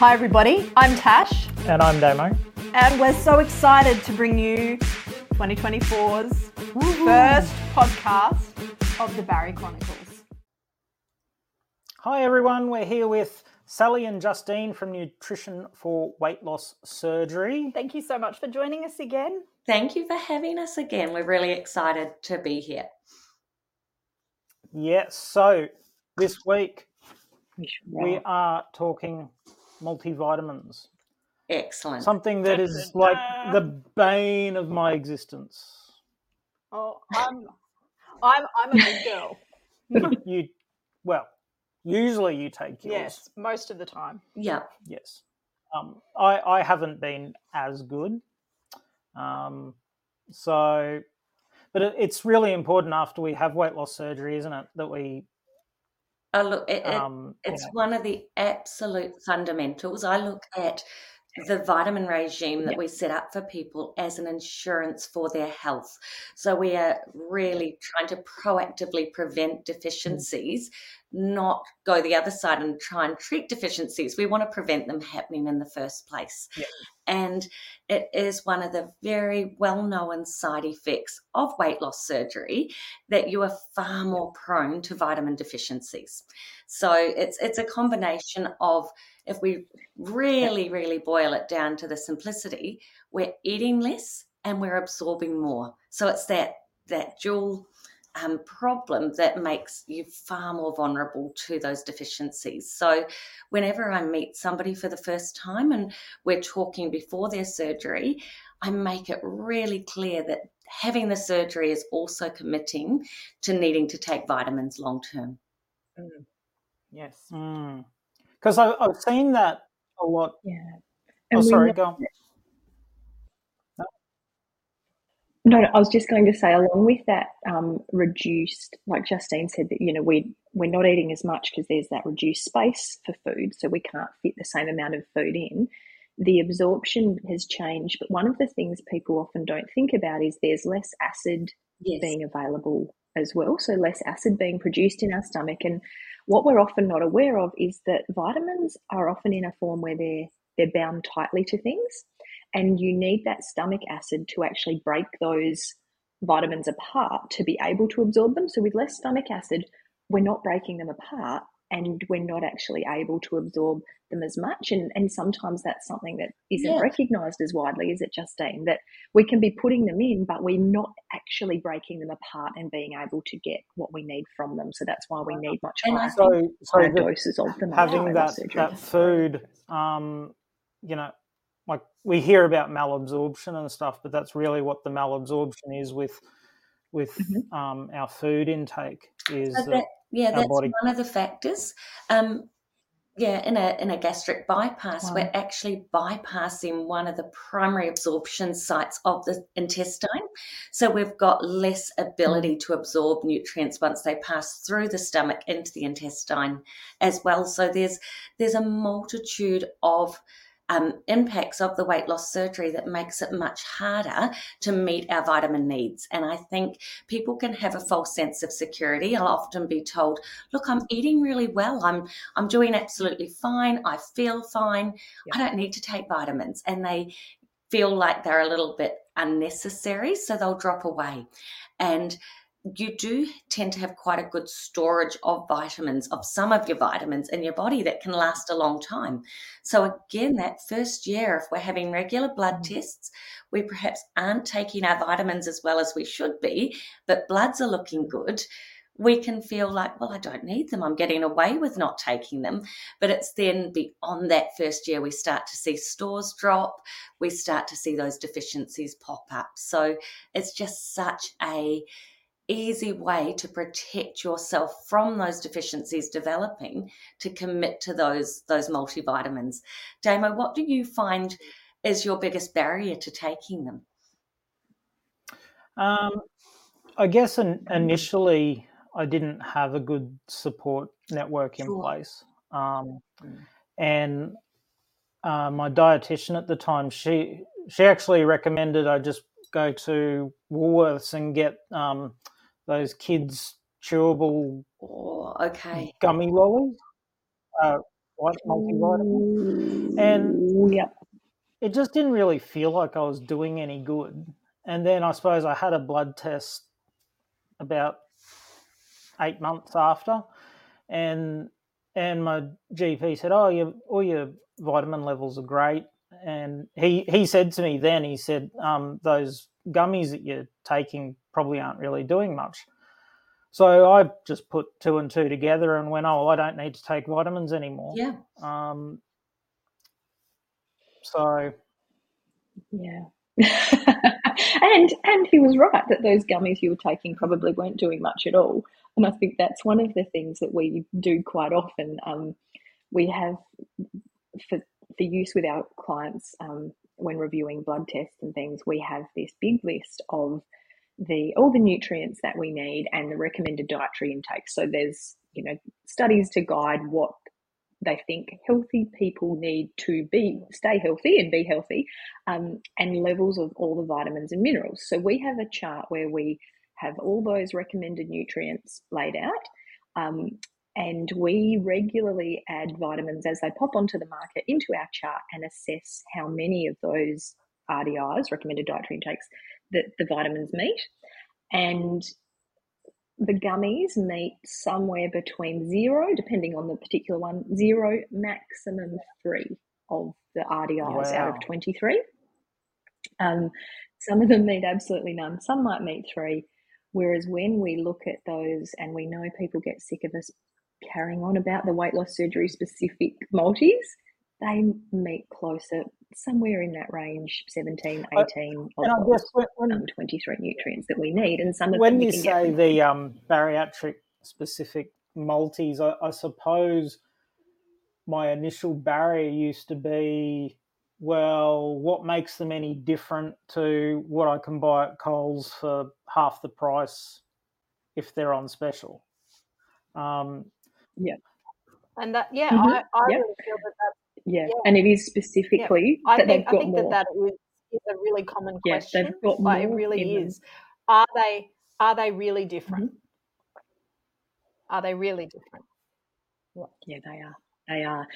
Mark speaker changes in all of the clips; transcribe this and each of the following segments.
Speaker 1: Hi, everybody. I'm Tash,
Speaker 2: And I'm Damo.
Speaker 1: and we're so excited to bring you 2024's first podcast of the Bari Chronicles.
Speaker 2: Hi everyone, we're here with Sally and Justine from Nutrition for Weight Loss Surgery.
Speaker 1: Thank you so much for joining us again.
Speaker 3: Thank you for having us again. We're really excited to be here.
Speaker 2: Yes, so this week
Speaker 3: we
Speaker 2: are talking multivitamins,
Speaker 3: Excellent.
Speaker 2: something that is like the bane of my existence.
Speaker 1: Oh, I'm, I'm, I'm a big girl.
Speaker 2: you, well, usually you take yours.
Speaker 1: yes, most of the time.
Speaker 3: yeah.
Speaker 2: Yes. Um, I, I haven't been as good. Um, so, but it, it's really important after we have weight loss surgery, isn't it? That we,
Speaker 3: Look, it, it,
Speaker 2: um, you
Speaker 3: it's
Speaker 2: know,
Speaker 3: one of the absolute fundamentals. I look at the vitamin regime that we set up for people as an insurance for their health. So we are really trying to proactively prevent deficiencies, not go the other side and try and treat deficiencies. We want to prevent them happening in the first place. And it is one of the very well known side effects of weight loss surgery that you are far more prone to vitamin deficiencies. So it's it's a combination of if we really really boil it down to the simplicity, we're eating less and we're absorbing more. So it's that that dual um, problem that makes you far more vulnerable to those deficiencies. So, whenever I meet somebody for the first time and we're talking before their surgery, I make it really clear that having the surgery is also committing to needing to take vitamins long term.
Speaker 1: Yes.
Speaker 2: because I I've seen that a lot.
Speaker 4: Yeah.
Speaker 2: Oh,
Speaker 4: And we
Speaker 2: sorry,
Speaker 4: know-
Speaker 2: go. on.
Speaker 4: No, no, I was just going to say, along with that um, reduced, like Justine said, that you know we we're not eating as much because there's that reduced space for food, so we can't fit the same amount of food in. The absorption has changed, but one of the things people often don't think about is there's less acid
Speaker 3: Yes.
Speaker 4: being available as well, so less acid being produced in our stomach. And what we're often not aware of is that vitamins are often in a form where they're they're bound tightly to things, and you need that stomach acid to actually break those vitamins apart to be able to absorb them. So with less stomach acid, we're not breaking them apart and we're not actually able to absorb them as much. And and sometimes that's something that isn't
Speaker 3: Yeah.
Speaker 4: recognized as widely, is it, Justine? That we can be putting them in, but we're not actually breaking them apart and being able to get what we need from them. So that's why we need much
Speaker 3: And
Speaker 4: higher,
Speaker 2: So, so
Speaker 4: higher
Speaker 2: the-
Speaker 4: doses of them.
Speaker 2: having that that food, um, you know, like we hear about malabsorption and stuff, but that's really what the malabsorption is with with
Speaker 4: Mhm.
Speaker 2: um, our food intake. Is that,
Speaker 3: that, yeah, that's
Speaker 2: body-
Speaker 3: one of the factors. Um, yeah, in a in a gastric bypass, we're actually bypassing one of the primary absorption sites of the intestine. So we've got less ability to absorb nutrients once they pass through the stomach into the intestine as well. So there's there's a multitude of um, impacts of the weight loss surgery that makes it much harder to meet our vitamin needs. And I think people can have a false sense of security. I'll often be told, "Look, I'm eating really well. I'm I'm doing absolutely fine. I feel fine. I don't need to take vitamins." And they feel like they're a little bit unnecessary, so they'll drop away. And you do tend to have quite a good storage of vitamins, of some of your vitamins in your body that can last a long time. So, again, that first year, if we're having regular blood mm. tests, we perhaps aren't taking our vitamins as well as we should be, but bloods are looking good. We can feel like, well, I don't need them. I'm getting away with not taking them. But it's then beyond that first year, we start to see stores drop. We start to see those deficiencies pop up. So it's just such a easy way to protect yourself from those deficiencies developing to commit to those those multivitamins. Damo, what do you find is your biggest barrier to taking them?
Speaker 2: Um, I guess in, initially I didn't have a good support network in
Speaker 3: Sure.
Speaker 2: place, um,
Speaker 3: Mm.
Speaker 2: and uh, my dietitian at the time she she actually recommended I just go to Woolworths and get um, those kids chewable
Speaker 3: Oh, okay.
Speaker 2: gummy lollies. Uh, multivitamin, and
Speaker 4: yep.
Speaker 2: it just didn't really feel like I was doing any good. And then I suppose I had a blood test about eight months after, and and my GP said, "Oh, your all your vitamin levels are great." And he he said to me then, he said, um, "Those gummies that you're taking probably aren't really doing much." So I just put two and two together and went, "Oh, well, I don't need to take vitamins anymore."
Speaker 3: Yeah.
Speaker 2: Um, so
Speaker 4: yeah. and and he was right that those gummies you were taking probably weren't doing much at all. And I think that's one of the things that we do quite often. Um, we have for for use with our clients um, when reviewing blood tests and things. We have this big list of the all the nutrients that we need and the recommended dietary intake. So there's you know studies to guide what they think healthy people need to be stay healthy and be healthy, um, and levels of all the vitamins and minerals. So we have a chart where we have all those recommended nutrients laid out. Um, and we regularly add vitamins as they pop onto the market into our chart and assess how many of those RDIs, recommended dietary intakes, that the vitamins meet. And the gummies meet somewhere between zero, depending on the particular one, zero, maximum three of the RDIs wow. out of 23. Um, some of them meet absolutely none, some might meet three. Whereas when we look at those and we know people get sick of us carrying on about the weight loss surgery specific multis, they meet closer somewhere in that range 17 18
Speaker 2: uh,
Speaker 4: of those, when, um, 23 nutrients that we need and some of
Speaker 2: when you say the um, bariatric specific multis I, I, suppose my initial barrier used to be well what makes them any different to what i can buy at coles for half the price if they're on special? Um,
Speaker 4: yeah
Speaker 1: and that yeah mm-hmm. i, I
Speaker 4: yep.
Speaker 1: really feel that that's
Speaker 4: yeah. yeah. and it is specifically
Speaker 1: yeah. I
Speaker 4: that
Speaker 1: think,
Speaker 4: they've got
Speaker 1: I think
Speaker 4: more.
Speaker 1: that that is, is a really common
Speaker 4: yeah,
Speaker 1: question.
Speaker 4: they've got
Speaker 1: like,
Speaker 4: more
Speaker 1: it really is.
Speaker 4: Them.
Speaker 1: Are they are they really different?
Speaker 4: Mm-hmm.
Speaker 1: Are they really different?
Speaker 4: Yeah, they are. They are.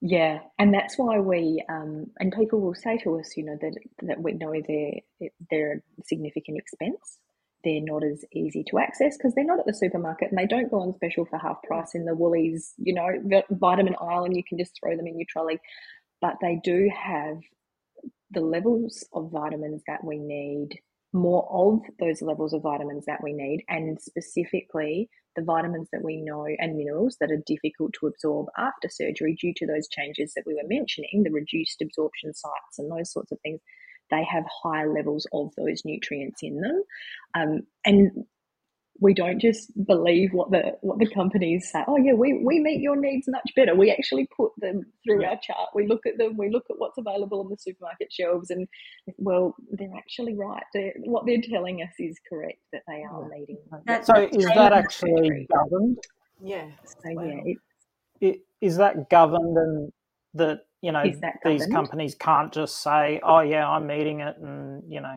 Speaker 4: Yeah, and that's why we um, and people will say to us, you know, that that we know they're they're a significant expense, they're not as easy to access because they're not at the supermarket and they don't go on special for half price in the Woolies, you know, vitamin aisle and you can just throw them in your trolley. But they do have the levels of vitamins that we need, more of those levels of vitamins that we need, and specifically the vitamins that we know and minerals that are difficult to absorb after surgery due to those changes that we were mentioning, the reduced absorption sites and those sorts of things they have high levels of those nutrients in them. Um, and we don't just believe what the what the companies say. Oh yeah, we, we meet your needs much better. We actually put them through yeah. our chart. We look at them. We look at what's available on the supermarket shelves, and well, they're actually right. They're, what they're telling us is correct that they are yeah. meeting.
Speaker 2: so is that actually governed?
Speaker 1: Yeah.
Speaker 4: So yeah,
Speaker 2: it, it, is that governed and that you know these companies can't just say oh yeah i'm meeting it and you know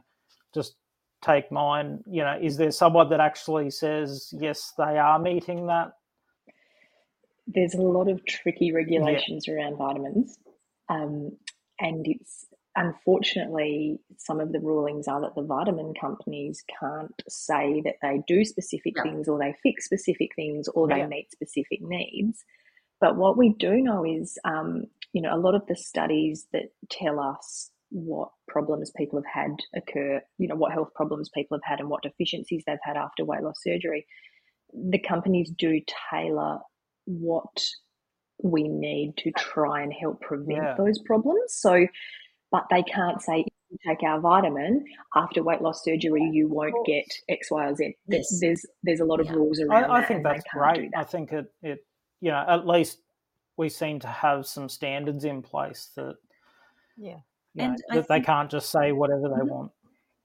Speaker 2: just take mine. You know is there someone that actually says yes they are meeting that?
Speaker 4: There's a lot of tricky regulations yeah. around vitamins um, and it's unfortunately some of the rulings are that the vitamin companies can't say that they do specific yeah. things or they fix specific things or they meet specific needs. But what we do know is um, you know, a lot of the studies that tell us what problems people have had occur, you know, what health problems people have had and what deficiencies they've had after weight loss surgery, the companies do tailor what we need to try and help prevent yeah. those problems. So, but they can't say take our vitamin after weight loss surgery, you won't get X, Y, or Z. Yes. There's there's a lot of yeah. rules around.
Speaker 2: I, I
Speaker 4: that
Speaker 2: think that's great. That. I think it it you know at least we seem to have some standards in place that
Speaker 1: yeah
Speaker 2: you know, that think, they can't just say whatever they mm-hmm. want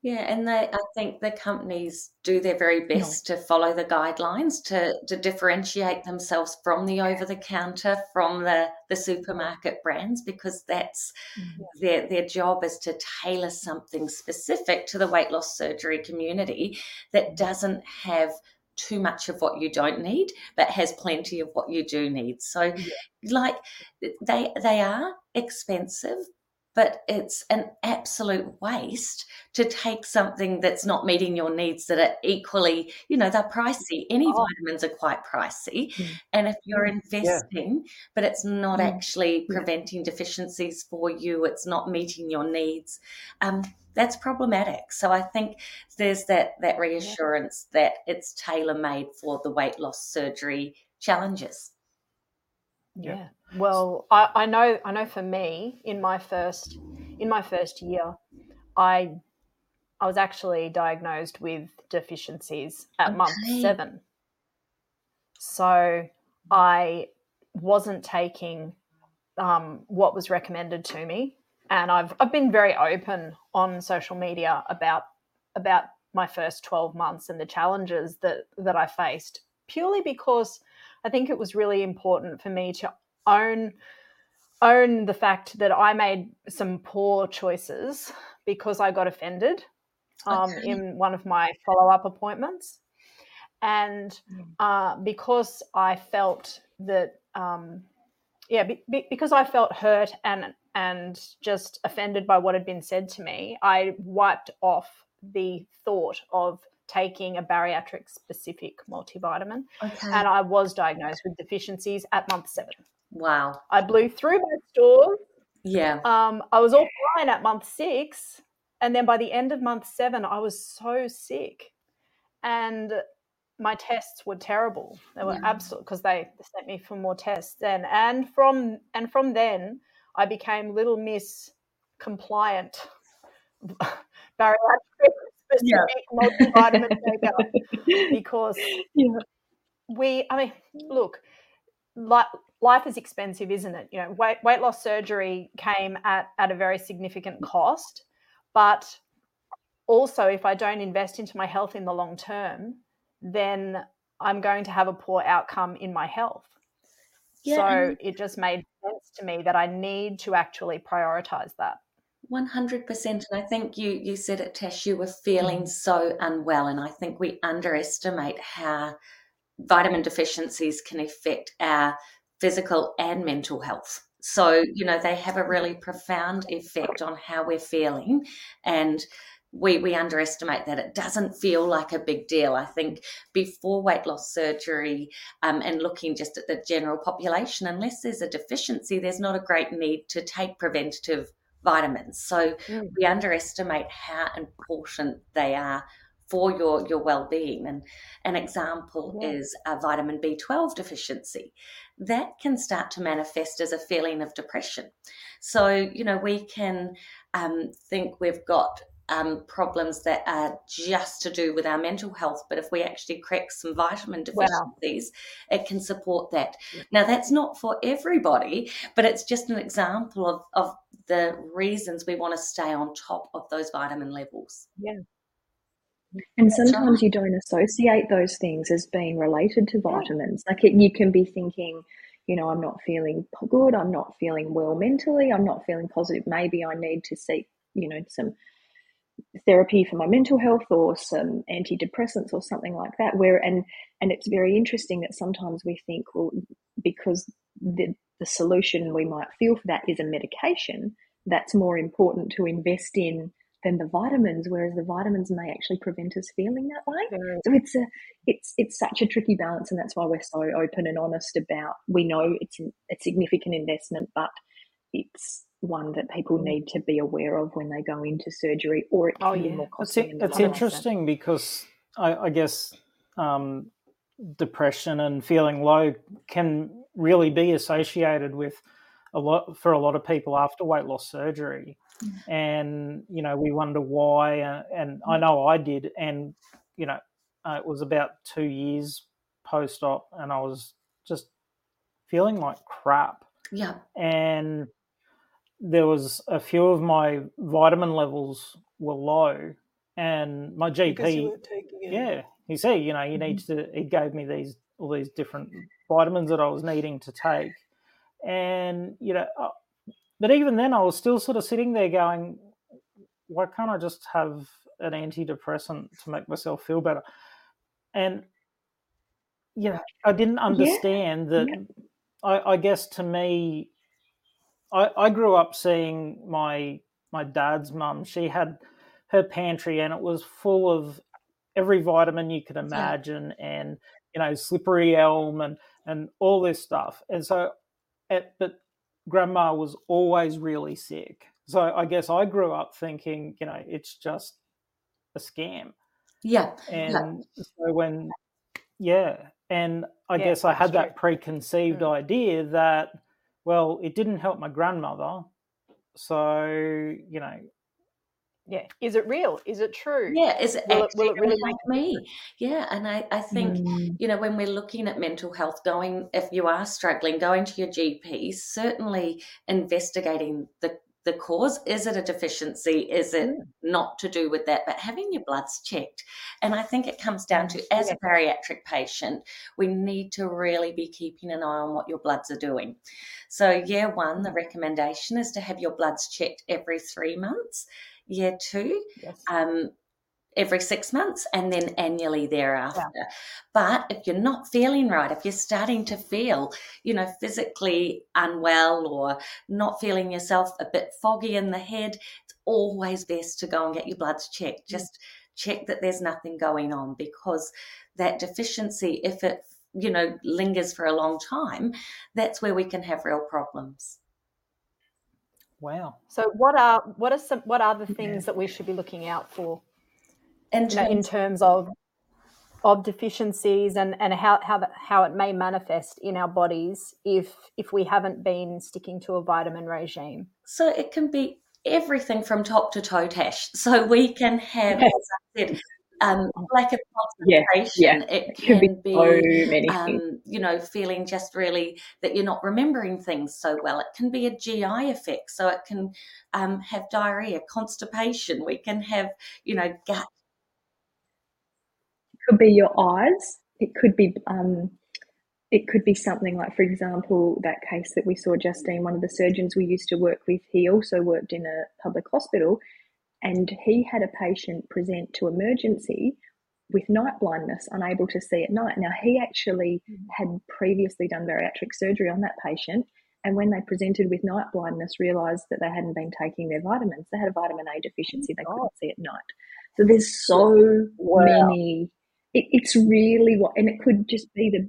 Speaker 3: yeah and they i think the companies do their very best no. to follow the guidelines to to differentiate themselves from the over the counter from the the supermarket brands because that's mm-hmm. their their job is to tailor something specific to the weight loss surgery community that doesn't have too much of what you don't need, but has plenty of what you do need. So, yeah. like they they are expensive, but it's an absolute waste to take something that's not meeting your needs that are equally, you know, they're pricey. Any oh. vitamins are quite pricey. Mm. And if you're investing, yeah. but it's not mm. actually preventing deficiencies for you, it's not meeting your needs, um, that's problematic. So I think there's that that reassurance yeah. that it's tailor made for the weight loss surgery challenges.
Speaker 1: Yeah. Well, I, I know I know for me in my first in my first year, I I was actually diagnosed with deficiencies at okay. month seven. So I wasn't taking um, what was recommended to me, and I've I've been very open on social media about about my first twelve months and the challenges that that I faced purely because I think it was really important for me to own own the fact that I made some poor choices because I got offended um, okay. in one of my follow up appointments, and hmm. uh, because I felt that um, yeah, be, be, because I felt hurt and and just offended by what had been said to me, I wiped off the thought of taking a bariatric specific multivitamin. Okay. And I was diagnosed with deficiencies at month seven.
Speaker 3: Wow.
Speaker 1: I blew through my stores.
Speaker 3: Yeah.
Speaker 1: Um, I was all fine at month six. And then by the end of month seven, I was so sick. And my tests were terrible. They were yeah. absolute because they sent me for more tests then. And from and from then I became little miss compliant bariatric specific yeah. multivitamin taker because yeah. we I mean look like life is expensive, isn't it? You know, weight, weight loss surgery came at, at a very significant cost, but also if I don't invest into my health in the long term, then I'm going to have a poor outcome in my health. Yeah, so it just made sense to me that I need to actually prioritize that.
Speaker 3: 100% and i think you you said it tash you were feeling mm. so unwell and i think we underestimate how vitamin deficiencies can affect our physical and mental health. So, you know, they have a really profound effect on how we're feeling. And we, we underestimate that it doesn't feel like a big deal. I think before weight loss surgery um, and looking just at the general population, unless there's a deficiency, there's not a great need to take preventative vitamins. So mm. we underestimate how important they are for your your well-being and an example yeah. is a vitamin b12 deficiency that can start to manifest as a feeling of depression so you know we can um, think we've got um, problems that are just to do with our mental health, but if we actually crack some vitamin deficiencies, wow. it can support that. Now, that's not for everybody, but it's just an example of, of the reasons we want to stay on top of those vitamin levels.
Speaker 1: Yeah.
Speaker 4: And sometimes you don't associate those things as being related to vitamins. Like it, you can be thinking, you know, I'm not feeling good, I'm not feeling well mentally, I'm not feeling positive. Maybe I need to seek, you know, some therapy for my mental health or some antidepressants or something like that. Where and and it's very interesting that sometimes we think, well, because the the solution we might feel for that is a medication, that's more important to invest in than the vitamins, whereas the vitamins may actually prevent us feeling that way. Mm. So it's a it's it's such a tricky balance, and that's why we're so open and honest about. We know it's a significant investment, but it's one that people mm. need to be aware of when they go into surgery, or it oh, can oh, yeah. be more costly.
Speaker 2: It's, it's interesting because I, I guess um, depression and feeling low can really be associated with a lot for a lot of people after weight loss surgery and you know we wonder why uh, and i know i did and you know uh, it was about two years post-op and i was just feeling like crap
Speaker 3: yeah
Speaker 2: and there was a few of my vitamin levels were low and my gp yeah he said you know you mm-hmm. need to he gave me these all these different vitamins that i was needing to take and you know uh, but even then, I was still sort of sitting there going, why can't I just have an antidepressant to make myself feel better? And you know, I didn't understand that.
Speaker 4: yeah.
Speaker 2: I, I guess to me, I, I grew up seeing my my dad's mum. She had her pantry, and it was full of every vitamin you could imagine, and you know, slippery elm, and and all this stuff. And so, it, but grandma was always really sick. So I guess I grew up thinking, you know, it's just a scam.
Speaker 3: Yeah.
Speaker 2: And so when, yeah, and I
Speaker 1: Yeah,
Speaker 2: guess I had
Speaker 1: that's
Speaker 2: that preconceived
Speaker 1: Mm.
Speaker 2: idea that, well, it didn't help my grandmother. So, you know,
Speaker 1: Yeah. Is it real? Is it true?
Speaker 3: Yeah, is it
Speaker 1: Will it- will it really
Speaker 3: to help me? Yeah, and I, I think
Speaker 4: Mm.
Speaker 3: you know, when we're looking at mental health, going, if you are struggling, going to your GP, certainly investigating the, the cause. Is it a deficiency? Is it not to do with that? But having your bloods checked. And I think it comes down to, as a bariatric patient, we need to really be keeping an eye on what your bloods are doing. So, year one, the recommendation is to have your bloods checked every three months. Year two,
Speaker 1: Yes.
Speaker 3: um, every six months and then annually thereafter. But if you're not feeling right, if you're starting to feel, you know, physically unwell or not feeling yourself a bit foggy in the head, it's always best to go and get your bloods checked. Mm. Just check that there's nothing going on because that deficiency, if it, you know, lingers for a long time, that's where we can have real problems.
Speaker 2: wow.
Speaker 1: So what are what are some what are the things that we should be looking out for
Speaker 3: In
Speaker 1: know, in
Speaker 3: terms
Speaker 1: terms of of deficiencies and, and how how that, how it may manifest in our bodies if if we haven't been sticking to a vitamin regime.
Speaker 3: So it can be everything from top to toe, Tash. So we can have,
Speaker 4: Yes.
Speaker 3: as I said, um, lack of concentration.
Speaker 4: yeah.
Speaker 3: It
Speaker 4: It
Speaker 3: can
Speaker 4: be so many things.
Speaker 3: um, you know, feeling just really that you're not remembering things so well. It can be a GI effect. So it can um, have diarrhea, constipation. We can have, you know, gut.
Speaker 4: It could be your eyes. It could be um, it could be something like, for example, that case that we saw Justine, one of the surgeons we used to work with. He also worked in a public hospital, and he had a patient present to emergency with night blindness, unable to see at night. Now he actually had previously done bariatric surgery on that patient. And when they presented with night blindness, realised that they hadn't been taking their vitamins. They had a vitamin A deficiency. They couldn't see at night. So there's so
Speaker 2: Wow.
Speaker 4: many. It, it's really what, and it could just be the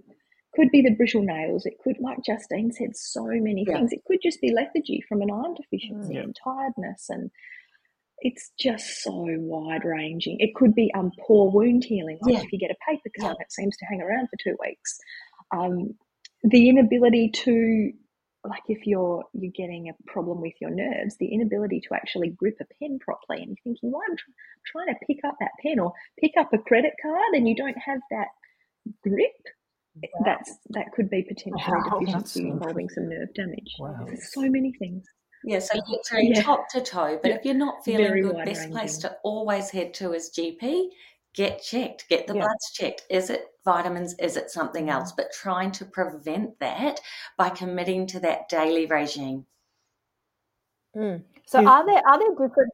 Speaker 4: could be the brittle nails. It could, like Justine said, so many
Speaker 3: Yeah.
Speaker 4: things. It could just be lethargy from an iron deficiency
Speaker 2: Yeah.
Speaker 4: and tiredness, and it's just so wide ranging. It could be um poor wound healing. Like
Speaker 3: Yeah.
Speaker 4: if you get a paper cut, it seems to hang around for two weeks. Um, the inability to like if you're you're getting a problem with your nerves, the inability to actually grip a pen properly, and you're thinking, "Why I'm tr- trying to pick up that pen or pick up a credit card, and you don't have that grip." Eh, that's that could be potentially
Speaker 1: Wow,
Speaker 4: deficiency involving some nerve damage.
Speaker 2: Wow.
Speaker 4: There's so many things.
Speaker 3: Yeah, so literally
Speaker 4: Yeah.
Speaker 3: top to toe. But
Speaker 4: Yeah.
Speaker 3: if you're not feeling
Speaker 4: Very
Speaker 3: good, best place to always head to is GP. Get checked, get the
Speaker 1: Yeah.
Speaker 3: bloods checked. Is it vitamins? Is it something else? But trying to prevent that by committing to that daily regime.
Speaker 1: Mm. So
Speaker 4: Yeah.
Speaker 1: are there are there different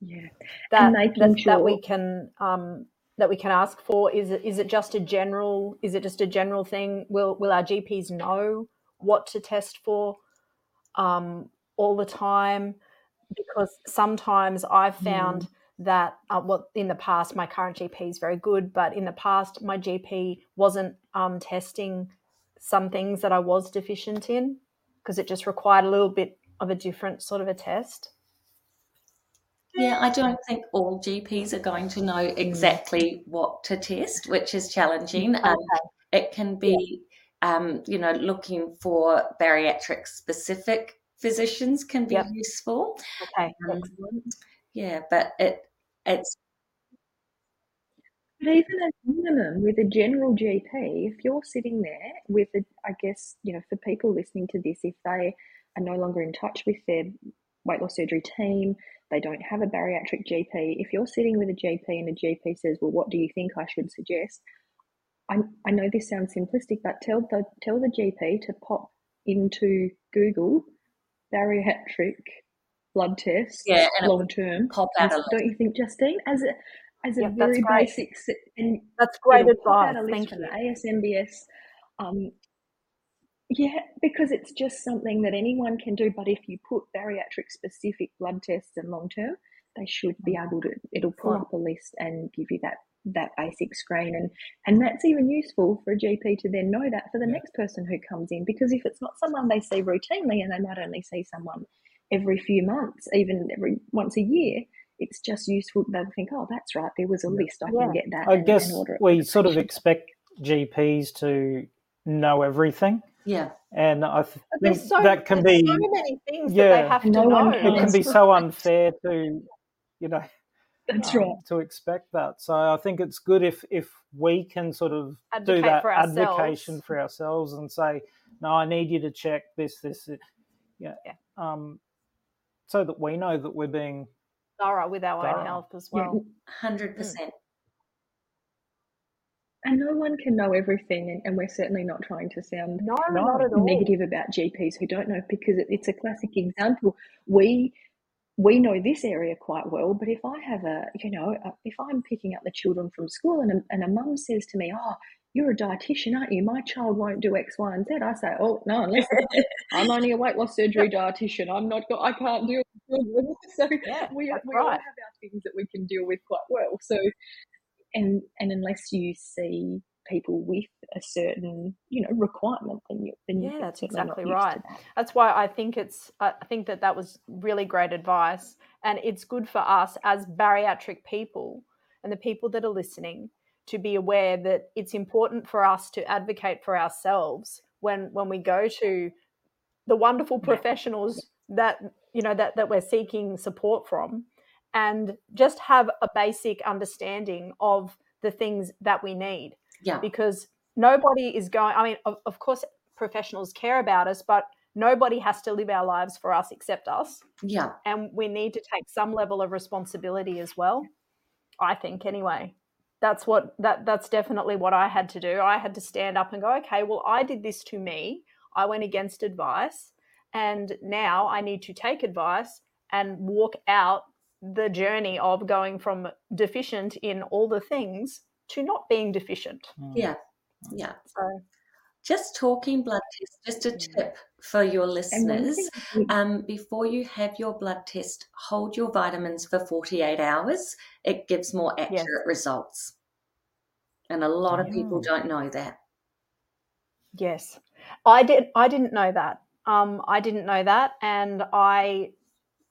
Speaker 4: Yeah,
Speaker 1: that that, that we can um, that we can ask for? Is it is it just a general? Is it just a general thing? Will will our GPs know what to test for um, all the time? Because sometimes I've found that uh, well in the past my current GP is very good, but in the past my GP wasn't um, testing some things that I was deficient in because it just required a little bit of a different sort of a test.
Speaker 3: Yeah, I don't think all GPs are going to know exactly what to test, which is challenging. Um, it can be, um, you know, looking for bariatric specific physicians can be
Speaker 1: Yep.
Speaker 3: useful.
Speaker 1: Okay,
Speaker 3: Um. Yeah, but it it's
Speaker 4: But even at minimum, with a general GP, if you're sitting there with, a, I guess, you know, for people listening to this, if they are no longer in touch with their weight loss surgery team, they don't have a bariatric GP, if you're sitting with a GP and a GP says, well, what do you think I should suggest? I, I know this sounds simplistic, but tell the, tell the GP to pop into Google bariatric blood tests
Speaker 3: Yeah, and
Speaker 4: long term.
Speaker 3: pop out a
Speaker 4: Don't you think, Justine? As a as a
Speaker 1: Yep,
Speaker 4: very basic, and
Speaker 1: That's great advice.
Speaker 4: out a list
Speaker 1: Thank you.
Speaker 4: ASMBS. Um, yeah, because it's just something that anyone can do. But if you put bariatric specific blood tests and long term, they should be able to. It'll pull up a list and give you that that basic screen, and and that's even useful for a GP to then know that for the
Speaker 2: Yeah.
Speaker 4: next person who comes in. Because if it's not someone they see routinely, and they might only see someone every few months, even every once a year, it's just useful. They'll think, oh, that's right, there was a list. I
Speaker 1: Yeah.
Speaker 4: can get that.
Speaker 2: I
Speaker 4: and,
Speaker 2: guess
Speaker 4: and order it.
Speaker 2: we sort of expect GPs to know everything,
Speaker 3: Yeah.
Speaker 2: and I think
Speaker 1: so,
Speaker 2: that can be
Speaker 1: so many things that
Speaker 2: yeah.
Speaker 1: they have to
Speaker 4: No one
Speaker 1: know.
Speaker 4: can.
Speaker 2: it can be
Speaker 4: That's
Speaker 2: so unfair to you know
Speaker 4: That's
Speaker 2: um,
Speaker 4: right.
Speaker 2: to expect that. So I think it's good if if we can sort of do that
Speaker 1: for
Speaker 2: advocation for ourselves and say, no, I need you to check this, this, this. yeah,
Speaker 1: Yeah.
Speaker 2: um, so that we know that we're being
Speaker 1: Thorough with our
Speaker 2: Thorough.
Speaker 1: own health as well.
Speaker 3: 100%. Hmm.
Speaker 4: and no one can know everything, and, and we're certainly not trying to sound
Speaker 1: No,
Speaker 2: No.
Speaker 1: not at all.
Speaker 4: negative about GPs who don't know because it, it's a classic example. We we know this area quite well, but if I have a, you know, a, if I'm picking up the children from school and a, and a mum says to me, "Oh, you're a dietitian, aren't you? My child won't do X, Y, and Z. I say, "Oh no, unless I'm only a weight loss surgery dietitian. I'm not. Go- I can't deal with children." So
Speaker 1: Yeah,
Speaker 4: we we all
Speaker 1: right.
Speaker 4: have our things that we can deal with quite well. So and and unless you see people with a certain you know requirement, then you then
Speaker 1: Yeah,
Speaker 4: you're
Speaker 1: that's exactly right.
Speaker 4: that.
Speaker 1: That's why I think it's. I think that that was really great advice, and it's good for us as bariatric people and the people that are listening to be aware that it's important for us to advocate for ourselves when when we go to the wonderful professionals that you know that that we're seeking support from and just have a basic understanding of the things that we need
Speaker 3: Yeah.
Speaker 1: because nobody is going i mean of, of course professionals care about us but nobody has to live our lives for us except us
Speaker 3: Yeah.
Speaker 1: and we need to take some level of responsibility as well i think anyway that's what that that's definitely what i had to do i had to stand up and go okay well i did this to me i went against advice and now i need to take advice and walk out the journey of going from deficient in all the things to not being deficient
Speaker 2: mm,
Speaker 3: Yeah. Yeah.
Speaker 1: so
Speaker 3: Just talking blood test, just a
Speaker 1: Mm.
Speaker 3: tip for your listeners. Um, before you have your blood test, hold your vitamins for 48 hours. It gives more
Speaker 1: yes
Speaker 3: accurate results. And a lot of people don't know that.
Speaker 1: Yes, I did. I didn't know that. Um, I didn't know that, and I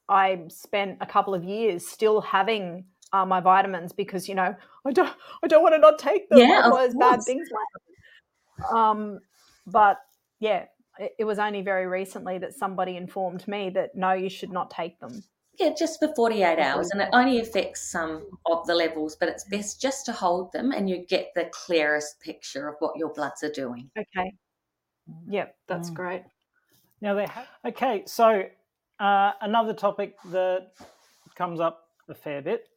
Speaker 1: I spent a couple of years still having uh, my vitamins because you know I don't I don't want to not take them,
Speaker 3: Yeah,
Speaker 1: otherwise bad things happen. Um, but yeah, it, it was only very recently that somebody informed me that no, you should not take them.
Speaker 3: Yeah, just for 48 hours. And it only affects some of the levels, but it's best just to hold them and you get the clearest picture of what your bloods are doing.
Speaker 1: okay, yep, that's
Speaker 2: Mm.
Speaker 1: great.
Speaker 2: Now they have, okay. So uh, another topic that comes up a fair bit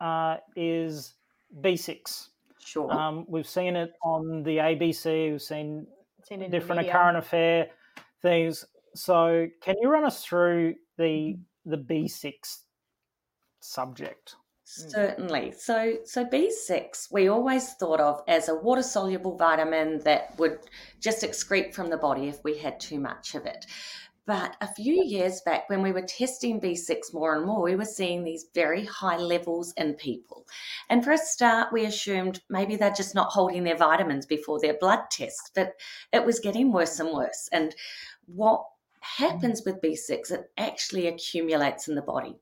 Speaker 2: uh, is B6.
Speaker 3: Sure.
Speaker 2: Um, we've seen it on the ABC. We've seen
Speaker 1: Seen it in
Speaker 2: different
Speaker 1: media.
Speaker 2: current affair things. So can you run us through the mm-hmm. the B6 subject?
Speaker 3: Certainly. So, so B6 we always thought of as a water soluble vitamin that would just excrete from the body if we had too much of it. But a few years back, when we were testing B6 more and more, we were seeing these very high levels in people. And for a start, we assumed maybe they're just not holding their vitamins before their blood test, but it was getting worse and worse. And what happens with B6, it actually accumulates in the body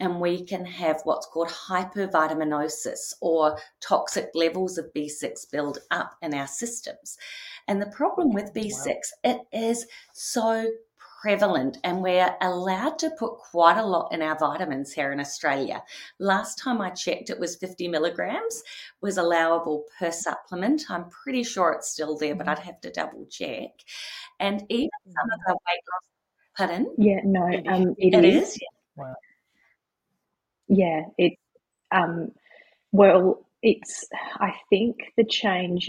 Speaker 3: and we can have what's called hypervitaminosis or toxic levels of B6 build up in our systems. And the problem with B6, it is so prevalent and we're allowed to put quite a lot in our vitamins here in Australia. Last time I checked it was 50 milligrams was allowable per supplement. I'm pretty sure it's still there, but I'd have to double check. And even some of our weight loss pardon?
Speaker 4: yeah, no,
Speaker 1: It is.
Speaker 4: um,
Speaker 3: It
Speaker 4: it
Speaker 3: is.
Speaker 4: is. Yeah, it. Um, well, it's. I think the change.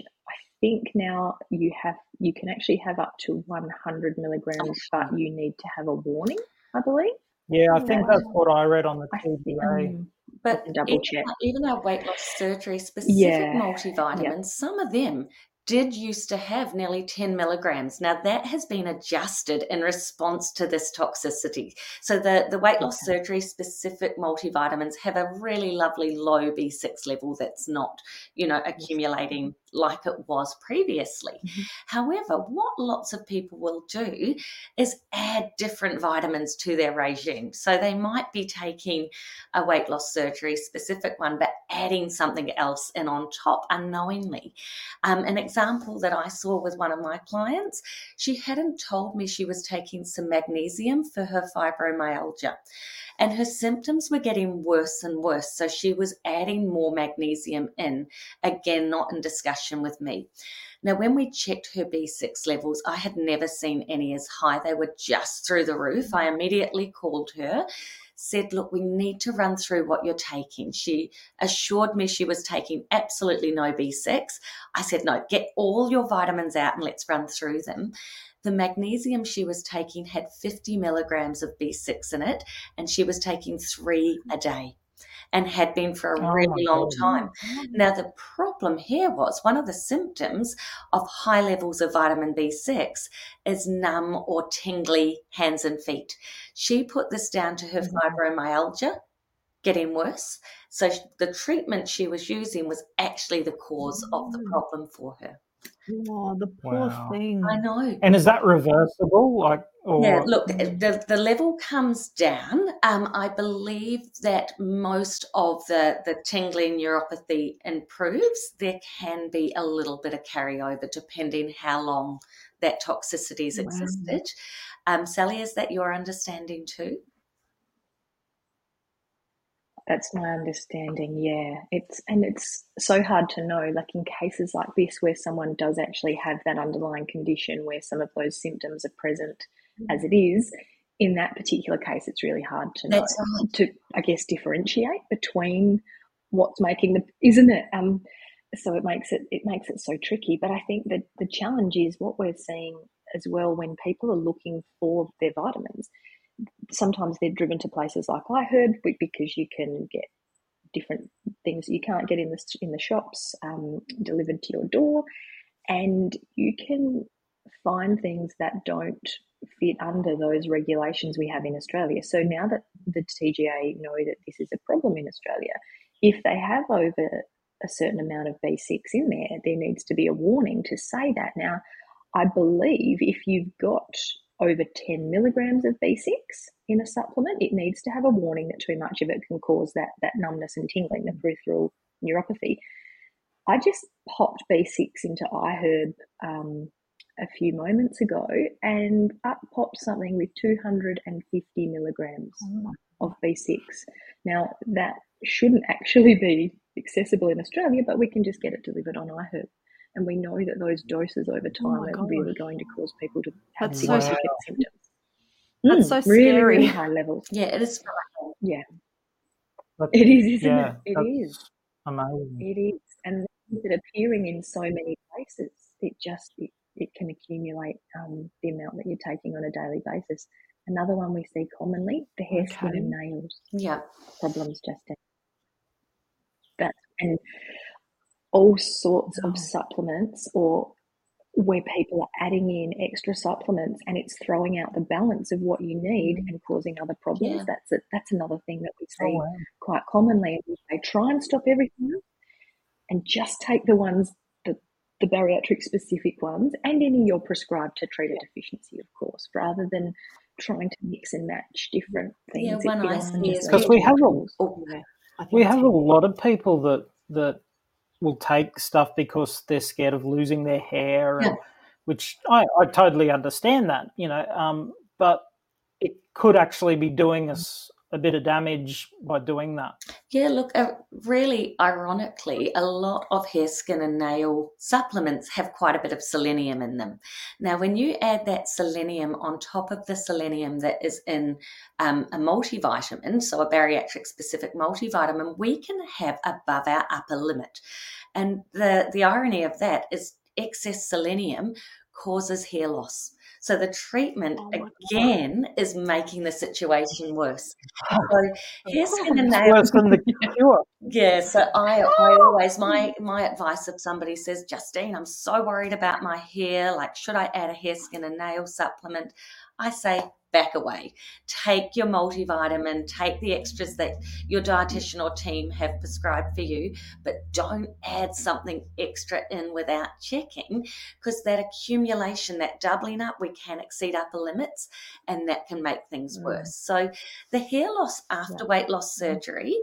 Speaker 4: I think now you have you can actually have up to 100 milligrams, but you need to have a warning. I believe.
Speaker 2: Yeah, I think that's what I read on the TGA.
Speaker 4: um,
Speaker 3: But
Speaker 4: double
Speaker 3: even,
Speaker 4: check.
Speaker 3: even our weight loss surgery specific
Speaker 4: Yeah.
Speaker 3: multivitamins,
Speaker 4: Yep.
Speaker 3: some of them did used to have nearly 10 milligrams. Now that has been adjusted in response to this toxicity. So the, the weight loss
Speaker 4: Okay.
Speaker 3: surgery specific multivitamins have a really lovely low B6 level that's not, you know, accumulating like it was previously.
Speaker 4: Mhm.
Speaker 3: However, what lots of people will do is add different vitamins to their regime. So they might be taking a weight loss surgery specific one, but adding something else in on top unknowingly. Um, an example that I saw with one of my clients, she hadn't told me she was taking some magnesium for her fibromyalgia. And her symptoms were getting worse and worse. So she was adding more magnesium in, again, not in discussion with me. Now, when we checked her B6 levels, I had never seen any as high. They were just through the roof. I immediately called her, said, Look, we need to run through what you're taking. She assured me she was taking absolutely no B6. I said, No, get all your vitamins out and let's run through them. The magnesium she was taking had 50 milligrams of B6 in it, and she was taking three a day and had been for a
Speaker 2: Oh
Speaker 3: really
Speaker 2: my
Speaker 3: long
Speaker 2: God.
Speaker 3: time. Now, the problem here was one of the symptoms of high levels of vitamin B6 is numb or tingly hands and feet. She put this down to her
Speaker 4: Mhm.
Speaker 3: fibromyalgia getting worse. So the treatment she was using was actually the cause of the
Speaker 1: Mm.
Speaker 3: problem for her.
Speaker 1: Oh, the poor
Speaker 2: Wow.
Speaker 1: thing.
Speaker 3: I know.
Speaker 2: And is that reversible? Like, or
Speaker 3: Yeah, look, the, the level comes down. Um, I believe that most of the, the tingling neuropathy improves. There can be a little bit of carryover depending how long that toxicity's
Speaker 1: Wow.
Speaker 3: existed. Um, Sally, is that your understanding too?
Speaker 4: That's my understanding. Yeah, it's and it's so hard to know. Like in cases like this, where someone does actually have that underlying condition, where some of those symptoms are present as it is, in that particular case, it's really hard to know
Speaker 3: right.
Speaker 4: to, I guess, differentiate between what's making the, isn't it? Um, so it makes it it makes it so tricky. But I think that the challenge is what we're seeing as well when people are looking for their vitamins. Sometimes they're driven to places like iHerb because you can get different things you can't get in the in the shops um, delivered to your door, and you can find things that don't fit under those regulations we have in Australia. So now that the TGA know that this is a problem in Australia, if they have over a certain amount of B6 in there, there needs to be a warning to say that. Now, I believe if you've got over 10 milligrams of B6 in a supplement, it needs to have a warning that too much of it can cause that, that numbness and tingling, the peripheral neuropathy. I just popped B6 into iHerb um, a few moments ago and up popped something with 250 milligrams
Speaker 1: Oh
Speaker 4: of B6. Now, that shouldn't actually be accessible in Australia, but we can just get it delivered on iHerb. And we know that those doses over
Speaker 1: Oh
Speaker 4: time
Speaker 1: my
Speaker 4: are really going to cause people to have
Speaker 1: That's so
Speaker 4: significant
Speaker 2: scary.
Speaker 4: symptoms.
Speaker 1: That's
Speaker 4: Mm,
Speaker 1: so
Speaker 4: really,
Speaker 1: scary.
Speaker 4: really high levels.
Speaker 3: Yeah, it is frightening.
Speaker 4: Yeah,
Speaker 2: That-
Speaker 4: it is, isn't
Speaker 2: yeah,
Speaker 4: it? It
Speaker 2: that's
Speaker 4: is.
Speaker 2: amazing.
Speaker 4: It is. And with it appearing in so many places, it just it, it can accumulate um, the amount that you're taking on a daily basis. Another one we see commonly, the hair, skin, and nails
Speaker 3: Yeah.
Speaker 4: problems just that and all sorts
Speaker 1: Wow.
Speaker 4: of supplements or where people are adding in extra supplements and it's throwing out the balance of what you need and causing other problems.
Speaker 3: Yeah.
Speaker 4: That's it. That's another thing that we
Speaker 2: Oh,
Speaker 4: see
Speaker 2: wow.
Speaker 4: quite commonly. They try and stop everything and just take the ones the the bariatric specific ones and any you're prescribed to treat a deficiency, of course, rather than trying to mix and match different things.
Speaker 3: Yeah, one
Speaker 4: it
Speaker 3: I
Speaker 4: often
Speaker 3: see
Speaker 4: just
Speaker 3: is
Speaker 4: leads
Speaker 2: Because we have a-
Speaker 4: problems.
Speaker 3: Oh,
Speaker 1: Yeah, I think
Speaker 2: We have a lot of people that that will take stuff because they're scared of losing their hair,
Speaker 3: Yeah.
Speaker 2: and, which I, I totally understand that, you know. Um, but it could actually be doing us a bit of damage by doing that.
Speaker 3: Yeah, look, uh, really ironically, a lot of hair, skin, and nail supplements have quite a bit of selenium in them. Now, when you add that selenium on top of the selenium that is in um, a multivitamin, so a bariatric specific multivitamin, we can have above our upper limit. And the, the irony of that is excess selenium causes hair loss. So the treatment
Speaker 1: Oh
Speaker 3: again is making the situation worse. So hair, skin, and
Speaker 2: It's
Speaker 3: nails.
Speaker 2: worse than the cure.
Speaker 3: Yeah, so I, I oh. always my my advice if somebody says, Justine, I'm so worried about my hair, like should I add a hair, skin, and nail supplement? I say back away. Take your multivitamin, take the extras that your dietitian or team have prescribed for you, but don't add something extra in without checking because that accumulation, that doubling up, we can exceed upper limits and that can make things
Speaker 1: Mm.
Speaker 3: worse. So the hair loss after weight loss surgery,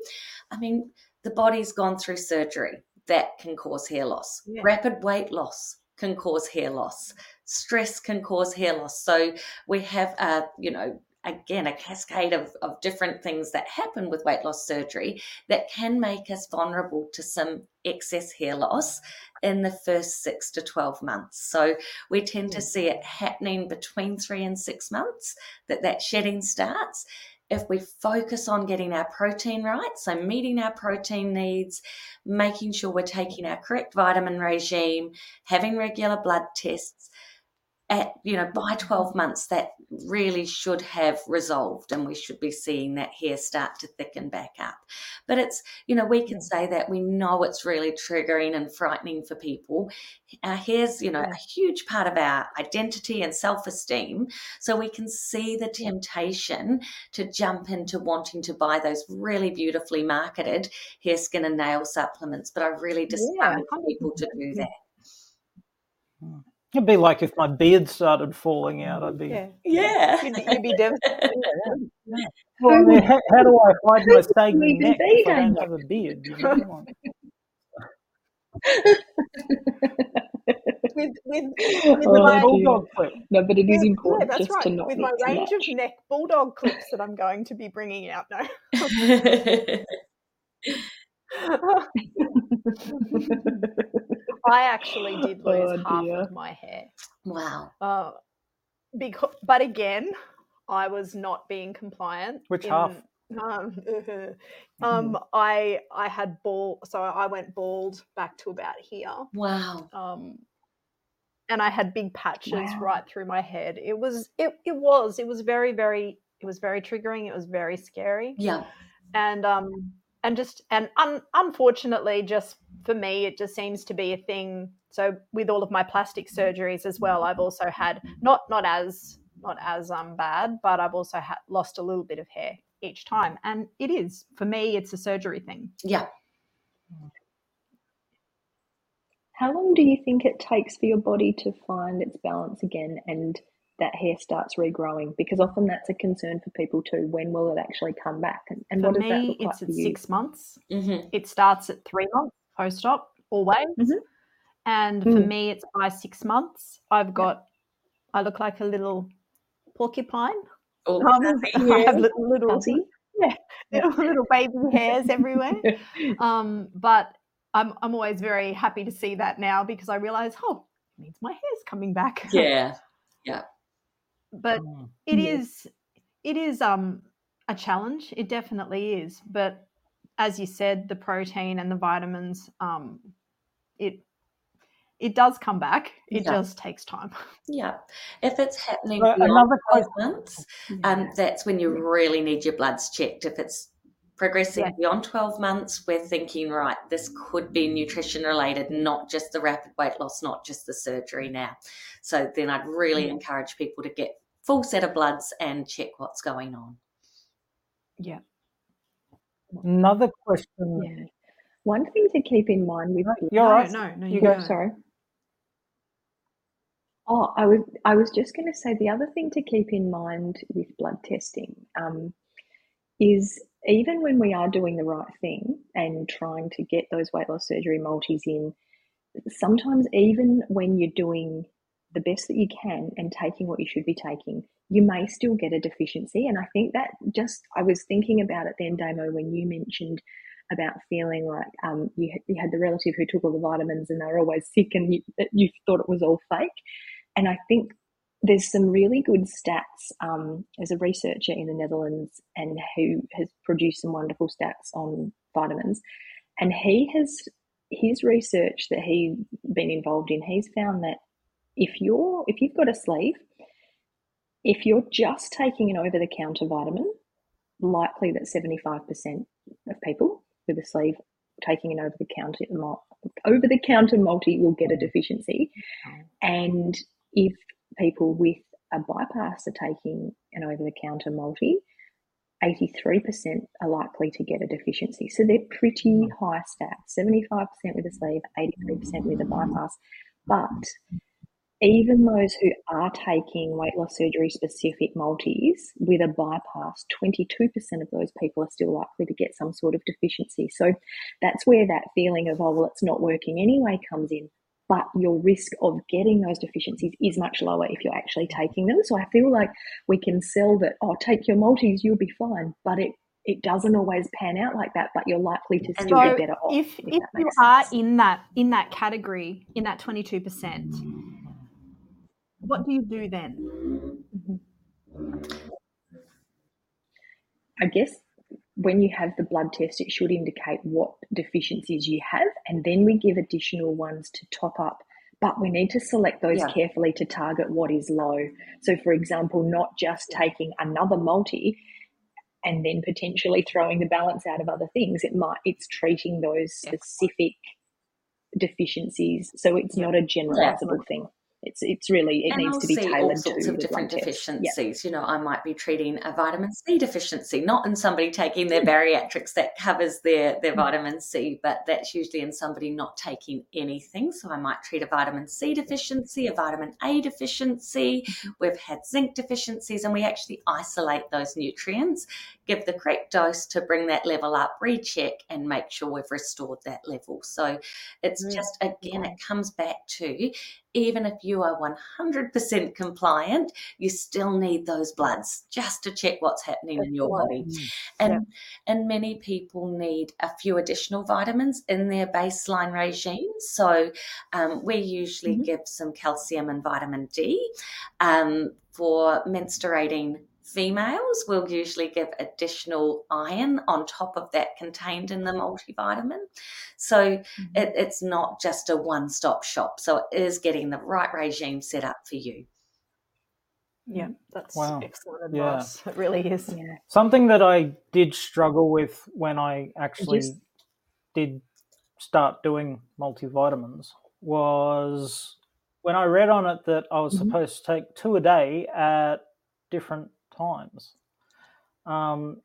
Speaker 3: I mean, the body's gone through surgery that can cause hair loss.
Speaker 1: Yeah.
Speaker 3: Rapid weight loss can cause hair loss. Stress can cause hair loss. So we have a, you know, again, a cascade of, of different things that happen with weight loss surgery that can make us vulnerable to some excess hair loss in the first six to 12 months. So we tend to see it happening between three and six months that that shedding starts if we focus on getting our protein right, so meeting our protein needs, making sure we're taking our correct vitamin regime, having regular blood tests, at you know by 12 months that really should have resolved and we should be seeing that hair start to thicken back up. But it's you know we can say that we know it's really triggering and frightening for people. Our hair's you know a huge part of our identity and self-esteem. So we can see the temptation to jump into wanting to buy those really beautifully marketed hair skin and nail supplements. But i really discourage people to do that
Speaker 2: It'd be like if my beard started falling out. I'd be.
Speaker 1: Yeah.
Speaker 3: yeah
Speaker 1: You'd, you'd be devastated.
Speaker 2: Well, I mean, how, how do I hide my sagging
Speaker 4: even
Speaker 2: neck
Speaker 4: be
Speaker 2: if I don't have a beard? You know?
Speaker 1: with with,
Speaker 4: Oh,
Speaker 1: with
Speaker 2: With
Speaker 1: my
Speaker 2: bulldog clip.
Speaker 4: No, but it is
Speaker 1: yeah,
Speaker 4: important
Speaker 1: that's
Speaker 4: just
Speaker 1: right.
Speaker 4: to not
Speaker 1: with my range
Speaker 4: match.
Speaker 1: of neck bulldog clips that I'm going to be bringing out now. I actually did lose
Speaker 4: Oh,
Speaker 1: half
Speaker 4: dear.
Speaker 1: of my hair.
Speaker 3: wow
Speaker 1: Uh, because, but again, I was not being compliant.
Speaker 2: Which
Speaker 1: in-
Speaker 2: half?
Speaker 1: Um, um, I I had bald, so I went bald back to about here.
Speaker 3: wow
Speaker 1: Um, and I had big patches
Speaker 4: Wow.
Speaker 1: right through my head. It was it it was it was very very it was very triggering. It was very scary
Speaker 3: yeah
Speaker 1: and um and just and un- unfortunately just for me it just seems to be a thing. So with all of my plastic surgeries as well i've also had not not as not as um bad but i've also had lost a little bit of hair each time. And it is. For me it's a surgery thing.
Speaker 3: Yeah.
Speaker 4: How long do you think it takes for your body to find its balance again and that hair starts regrowing? Because often that's a concern for people too. When will it actually come back? And, and
Speaker 1: for
Speaker 4: what does that
Speaker 1: me
Speaker 4: look like
Speaker 1: it's
Speaker 4: for
Speaker 1: at
Speaker 4: you?
Speaker 1: six months
Speaker 3: hmm
Speaker 1: it starts at three months post-op always
Speaker 4: Mhm.
Speaker 1: and for
Speaker 4: Mm.
Speaker 1: me it's by six months i've got i look like a little porcupine
Speaker 3: oh,
Speaker 1: um, I have little, little
Speaker 4: Fuzzy?
Speaker 1: little, little baby hairs everywhere. Um, but I'm I'm always very happy to see that now because I realize, oh, it means my hair's coming back.
Speaker 3: Yeah.
Speaker 1: Yeah but
Speaker 2: Mm.
Speaker 1: it
Speaker 4: Yes.
Speaker 1: is it is um a challenge. It definitely is. But as you said, the protein and the vitamins, um, it it does come back. It
Speaker 3: Yeah.
Speaker 1: just takes time.
Speaker 3: yeah if it's happening beyond
Speaker 2: another
Speaker 3: 12
Speaker 2: question.
Speaker 3: months um, that's when you really need your bloods checked if it's progressing
Speaker 1: Yeah.
Speaker 3: beyond 12 months we're thinking right this could be nutrition related not just the rapid weight loss not just the surgery now so then i'd really encourage people to get full set of bloods and check what's going on
Speaker 1: Yeah.
Speaker 2: Another question.
Speaker 4: Yeah. One thing to keep in mind with
Speaker 2: No,
Speaker 4: blood-
Speaker 2: You're
Speaker 1: no,
Speaker 2: right.
Speaker 1: no, no,
Speaker 2: You
Speaker 1: you
Speaker 2: go.
Speaker 1: go.
Speaker 4: sorry. Oh, I was I was just going to say the other thing to keep in mind with blood testing um, is even when we are doing the right thing and trying to get those weight loss surgery multis in, sometimes even when you're doing the best that you can and taking what you should be taking, you may still get a deficiency. And I think that just I was thinking about it then, Damo, when you mentioned about feeling like um, you, had- you had the relative who took all the vitamins and they were always sick and you, you thought it was all fake. And I think there's some really good stats. Um, there's a researcher in the Netherlands and who has produced some wonderful stats on vitamins. And he has his research that he's been involved in, he's found that if you're if you've got a sleeve, if you're just taking an over the counter vitamin, likely that 75% of people with a sleeve taking an over the counter over the counter multi will get a deficiency. Oh. And if people with a bypass are taking an over the counter multi, 83% are likely to get a deficiency. So they're pretty hmm. high stats 75% with a sleeve, 83% with a bypass. But even those who are taking weight loss surgery specific multis with a bypass, 22% of those people are still likely to get some sort of deficiency. So that's where that feeling of, oh, well, it's not working anyway comes in. But your risk of getting those deficiencies is much lower if you're actually taking them. So I feel like we can sell that, oh, take your multis, you'll be fine. But it it doesn't always pan out like that, but you're likely to still so be better off.
Speaker 1: If, if, if you sense. are in that in that category, in that twenty two percent, what do you do then? Mm-hmm.
Speaker 4: I guess when you have the blood test, it should indicate what deficiencies you have, and then we give additional ones to top up. But we need to select those yeah. carefully to target what is low. So, for example, not just taking another multi and then potentially throwing the balance out of other things. It might it's treating those specific deficiencies. So it's yeah. not a generalizable thing it's it's really it and needs I'll to be tailored all sorts
Speaker 3: to of different deficiencies. You know, I might be treating a vitamin C deficiency, not in somebody taking their hmm. bariatrics that covers their their mm. vitamin C, but that's usually in somebody not taking anything. So I might treat a vitamin C deficiency, a vitamin A deficiency. Mm-hmm. We've had zinc deficiencies, and we actually isolate those nutrients, give the correct dose to bring that level up, recheck, and make sure we've restored that level. So it's just again, it comes back to even if you are 100% compliant, you still need those bloods just to check what's happening in your body. And, yeah. and many people need a few additional vitamins in their baseline regime. So um, we usually mm-hmm. give some calcium and vitamin D um, for menstruating females will usually give additional iron on top of that contained in the multivitamin. So mm-hmm. it, it's not just a one stop shop. So it is getting the right regime set up for you.
Speaker 1: Yeah, that's wow. excellent advice. Yeah. It really is. Yeah.
Speaker 2: Something that I did struggle with when I actually Just... did start doing multivitamins was when I read on it that I was mm-hmm. supposed to take two a day at different times. Um,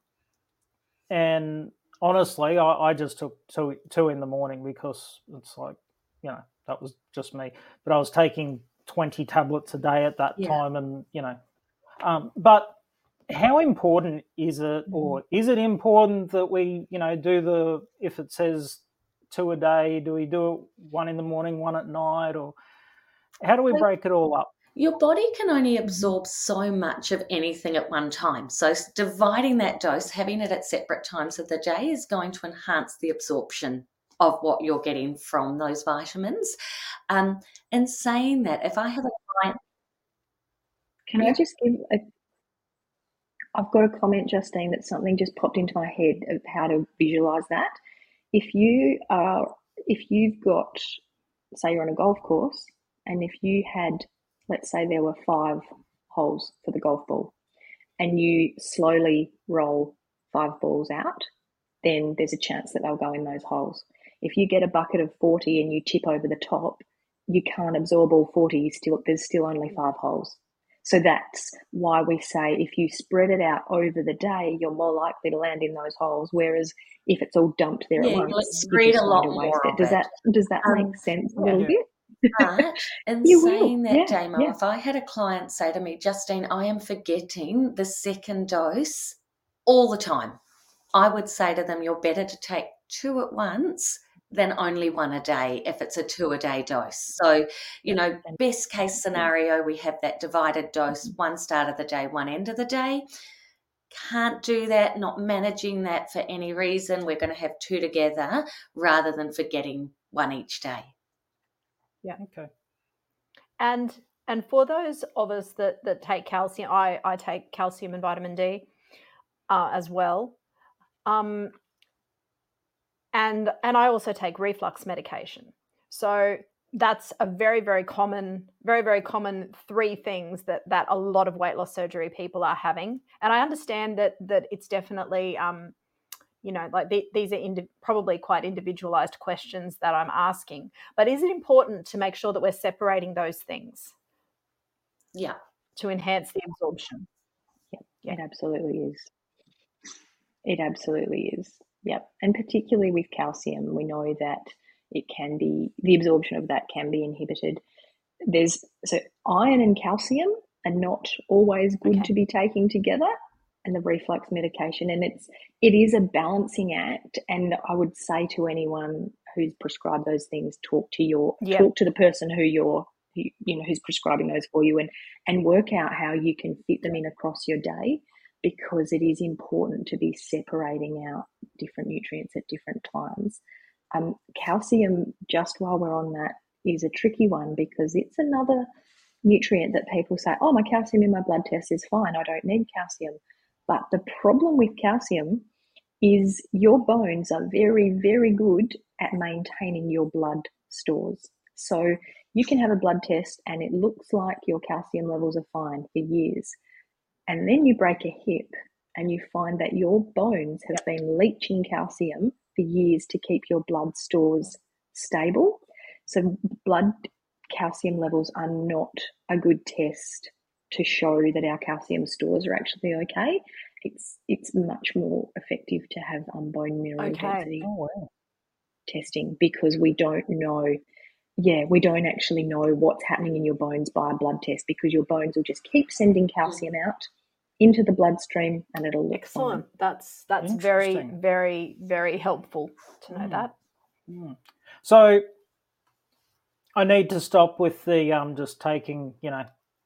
Speaker 2: and honestly, I, I, just took two, two in the morning because it's like, you know, that was just me. But I was taking 20 tablets a day at that yeah. time. And, you know, um, but how important is it, or mm-hmm. is it important that we, you know, do the, if it says two a day, do we do it one in the morning, one at night, or how do we break it all up?
Speaker 3: Your body can only absorb so much of anything at one time. So, dividing that dose, having it at separate times of the day, is going to enhance the absorption of what you're getting from those vitamins. Um, and saying that, if I have a client.
Speaker 4: Can I just give a. I've got a comment, Justine, that something just popped into my head of how to visualize that. If you are, if you've got, say, you're on a golf course, and if you had let's say there were five holes for the golf ball, and you slowly roll five balls out, then there's a chance that they'll go in those holes. If you get a bucket of 40 and you tip over the top, you can't absorb all 40. You still, there's still only five holes. So that's why we say if you spread it out over the day, you're more likely to land in those holes. Whereas if it's all dumped there
Speaker 3: yeah,
Speaker 4: at once, you
Speaker 3: spread a lot more.
Speaker 4: Does that does that um, make sense a little bit?
Speaker 3: But in saying will. that, yeah, Damo, yeah. if I had a client say to me, Justine, I am forgetting the second dose all the time, I would say to them, you're better to take two at once than only one a day if it's a two a day dose. So, you know, best case scenario, we have that divided dose, mm-hmm. one start of the day, one end of the day. Can't do that, not managing that for any reason. We're going to have two together rather than forgetting one each day.
Speaker 1: Yeah. Okay. And and for those of us that that take calcium, I I take calcium and vitamin D uh, as well. Um, and and I also take reflux medication. So that's a very very common very very common three things that that a lot of weight loss surgery people are having and i understand that that it's definitely um you know like the, these are indi- probably quite individualized questions that i'm asking but is it important to make sure that we're separating those things?
Speaker 3: Yeah.
Speaker 1: To enhance the absorption.
Speaker 4: Yeah, yeah. it absolutely is. It absolutely is. Yep. And particularly with calcium we know that it can be the absorption of that can be inhibited. There's so iron and calcium are not always good okay. to be taking together and the reflux medication and it's it is a balancing act and I would say to anyone who's prescribed those things talk to your yep. talk to the person who you're who, you know who's prescribing those for you and and work out how you can fit them in across your day because it is important to be separating out different nutrients at different times um, calcium, just while we're on that, is a tricky one because it's another nutrient that people say, oh, my calcium in my blood test is fine. I don't need calcium. But the problem with calcium is your bones are very, very good at maintaining your blood stores. So you can have a blood test and it looks like your calcium levels are fine for years. And then you break a hip and you find that your bones have been leaching calcium for years to keep your blood stores stable. So, blood calcium levels are not a good test to show that our calcium stores are actually okay. It's it's much more effective to have um, bone mineral okay. density oh, wow. testing because we don't know. Yeah, we don't actually know what's happening in your bones by a blood test because your bones will just keep sending calcium out into the bloodstream and it'll look
Speaker 1: excellent
Speaker 4: fine.
Speaker 1: that's that's very very very helpful to know mm. that
Speaker 2: mm. so i need to stop with the um just taking you know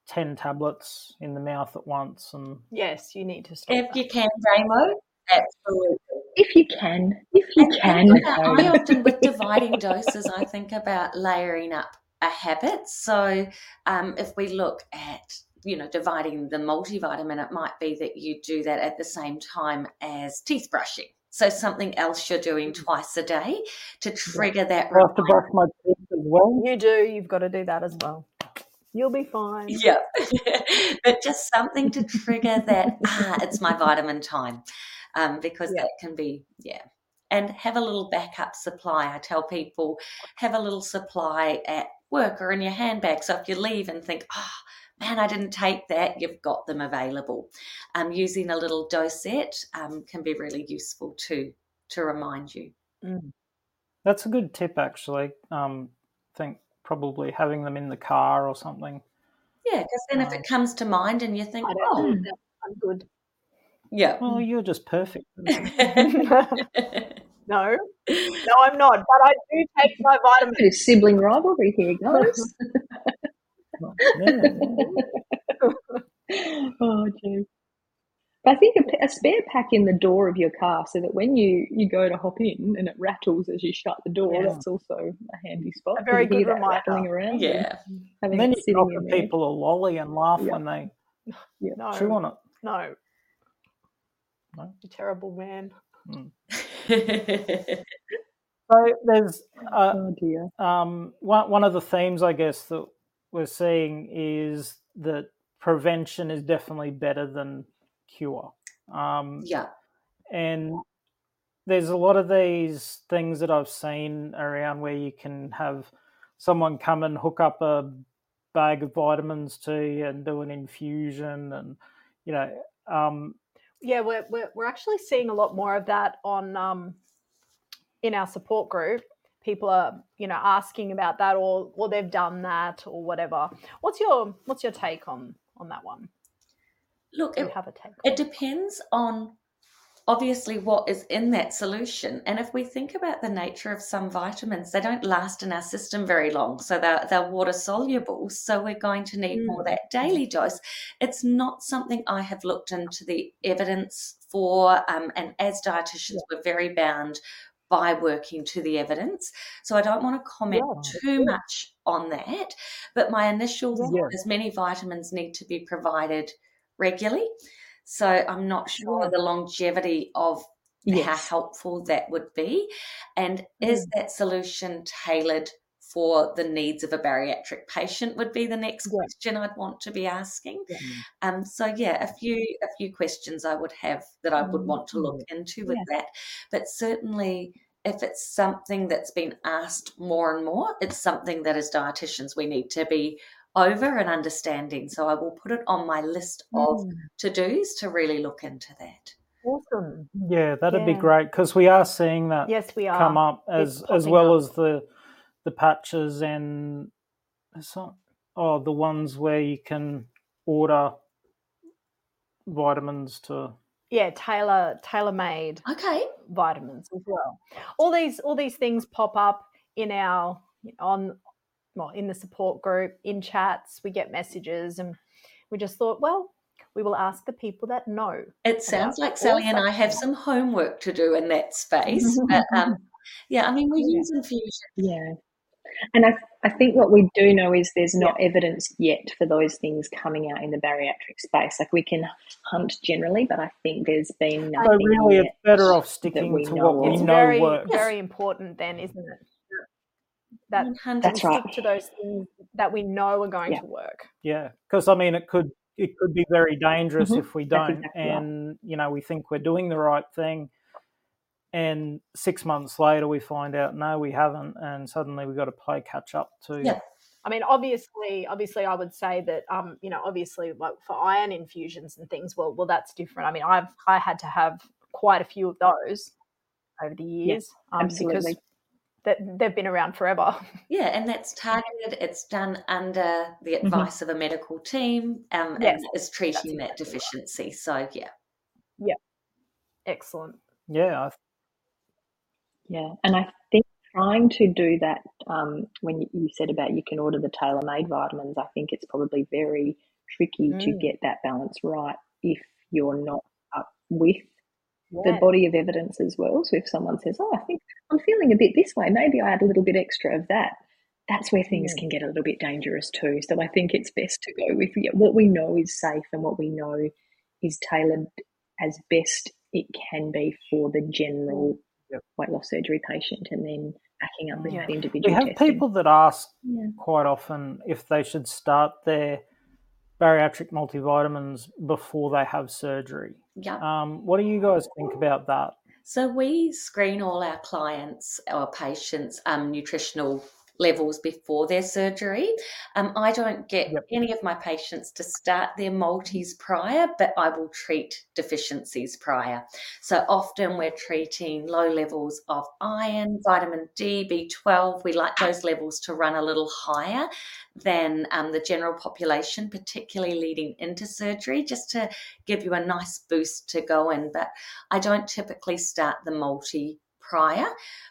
Speaker 2: 10 tablets in the mouth at once and
Speaker 1: yes you need to stop
Speaker 3: if that. you can Damo, absolutely
Speaker 4: if you can if you and, can
Speaker 3: and, i often with dividing doses i think about layering up a habit so um, if we look at you know, dividing the multivitamin, it might be that you do that at the same time as teeth brushing. So something else you're doing mm. twice a day to trigger that.
Speaker 2: I have to brush my teeth as well.
Speaker 1: You do. You've got to do that as well. You'll be fine.
Speaker 3: Yeah, but just something to trigger that. ah, it's my vitamin time, um, because yeah. that can be yeah. And have a little backup supply. I tell people have a little supply at work or in your handbag. So if you leave and think, oh, man, I didn't take that, you've got them available. Um, using a little dosette um, can be really useful too to remind you.
Speaker 2: Mm. That's a good tip, actually. Um, I think probably having them in the car or something.
Speaker 3: Yeah, because then if it um, comes to mind and you think, oh,
Speaker 1: I'm good.
Speaker 3: Yeah.
Speaker 2: Well, you're just perfect.
Speaker 1: no, no, I'm not. But I do take my vitamins.
Speaker 4: Sibling rivalry here, guys. oh, gee. I think a, a, spare pack in the door of your car so that when you, you go to hop in and it rattles as you shut the door, yeah. that's also a handy spot.
Speaker 1: A very good reminder.
Speaker 4: Rattling around
Speaker 3: yeah.
Speaker 2: And, and then you offer people a lolly and laugh yeah. when they
Speaker 1: yeah. no,
Speaker 2: chew on it.
Speaker 1: No. No. You terrible man. Mm.
Speaker 2: so there's uh, oh dear. Um, one, one of the themes, I guess, that we're seeing is that prevention is definitely better than cure. Um,
Speaker 3: yeah.
Speaker 2: And there's a lot of these things that I've seen around where you can have someone come and hook up a bag of vitamins to you and do an infusion and you know um,
Speaker 1: yeah we're, we're, we're actually seeing a lot more of that on um, in our support group people are you know asking about that or or they've done that or whatever what's your what's your take on on that one
Speaker 3: look it, have a take it depends on obviously what is in that solution and if we think about the nature of some vitamins they don't last in our system very long so they're, they're water soluble so we're going to need mm. more that daily dose it's not something i have looked into the evidence for um, and as dietitians yeah. we're very bound by working to the evidence. So I don't want to comment yeah. too much on that. But my initial yeah. thought is many vitamins need to be provided regularly. So I'm not sure the longevity of yes. how helpful that would be. And is that solution tailored for the needs of a bariatric patient would be the next
Speaker 1: Yeah.
Speaker 3: question I'd want to be asking.
Speaker 1: Yeah.
Speaker 3: Um, so yeah, a few a few questions I would have that I would want to look into with that. But certainly if it's something that's been asked more and more, it's something that as dietitians we need to be over and understanding. So I will put it on my list of
Speaker 1: Mm.
Speaker 3: to dos to really look into that.
Speaker 1: Awesome.
Speaker 2: Yeah, that'd be great because we are seeing that
Speaker 1: Yes, we are.
Speaker 2: come up as as well
Speaker 1: up.
Speaker 2: as the the patches and some oh the ones where you can order vitamins to
Speaker 1: Yeah, tailor tailor made
Speaker 3: Okay.
Speaker 1: vitamins as well. All these all these things pop up in our on well in the support group, in chats. We get messages, and we just thought, well, we will ask the people that know.
Speaker 3: It sounds like Sally and I have some homework to do in that space. But um, yeah, I mean, we
Speaker 1: Yeah.
Speaker 3: use infusion.
Speaker 4: Yeah. And I, I think what we do know is there's not evidence yet for those things coming out in the bariatric space. Like we can hunt generally, but I think there's been nothing.
Speaker 2: so really
Speaker 4: yet
Speaker 2: it's better off sticking to what we
Speaker 1: It's
Speaker 4: of.
Speaker 2: know
Speaker 1: very
Speaker 2: works.
Speaker 1: very important, then, isn't it? That
Speaker 4: That's
Speaker 1: we
Speaker 4: right.
Speaker 1: stick to those things that we know are going
Speaker 4: Yeah.
Speaker 1: to work.
Speaker 2: Yeah, because I mean, it could it could be very dangerous
Speaker 4: Mhm,
Speaker 2: if we don't,
Speaker 4: exactly right.
Speaker 2: and you know, we think we're doing the right thing, and six months later we find out no, we haven't, and suddenly we've got to play catch up to.
Speaker 3: Yeah.
Speaker 1: I mean, obviously, obviously, I would say that, um, you know, obviously, like for iron infusions and things, well, well, that's different. I mean, I've I had to have quite a few of those over the years, um, because
Speaker 4: absolutely.
Speaker 1: That they've been around forever.
Speaker 3: Yeah, and that's targeted. It's done under the
Speaker 4: Mhm.
Speaker 3: advice of a medical team, um,
Speaker 1: Yes,
Speaker 3: and is treating that
Speaker 1: exactly right.
Speaker 3: deficiency. So yeah, yeah,
Speaker 1: Excellent.
Speaker 2: Yeah, I
Speaker 4: Yeah. And I think trying to do that um, when you, you said about you can order the tailor made vitamins, I think it's probably very tricky to
Speaker 1: Mm.
Speaker 4: get that balance right if you're not up with the body of evidence as well. So if someone says, "Oh, I think I'm feeling a bit this way, maybe I add a little bit extra of that," that's where things can get a little bit dangerous too. So I think it's best to go with yeah, what we know is safe and what we know is tailored as best it can be for the general
Speaker 2: Yep.
Speaker 4: weight loss surgery patient, and then backing up with
Speaker 1: Yeah.
Speaker 4: the
Speaker 2: we have
Speaker 4: testing.
Speaker 2: people that ask
Speaker 4: Yeah.
Speaker 2: quite often if they should start their bariatric multivitamins before they have surgery.
Speaker 3: Yeah.
Speaker 2: Um, what do you guys think about that?
Speaker 3: So we screen all our clients our patients' um, nutritional levels before their surgery. Um, I don't get
Speaker 2: Yep.
Speaker 3: any of my patients to start their multis prior, but I will treat deficiencies prior. So often we're treating low levels of iron, vitamin D, B12. We like those levels to run a little higher than um, the general population, particularly leading into surgery, just to give you a nice boost to go in. But I don't typically start the multi prior,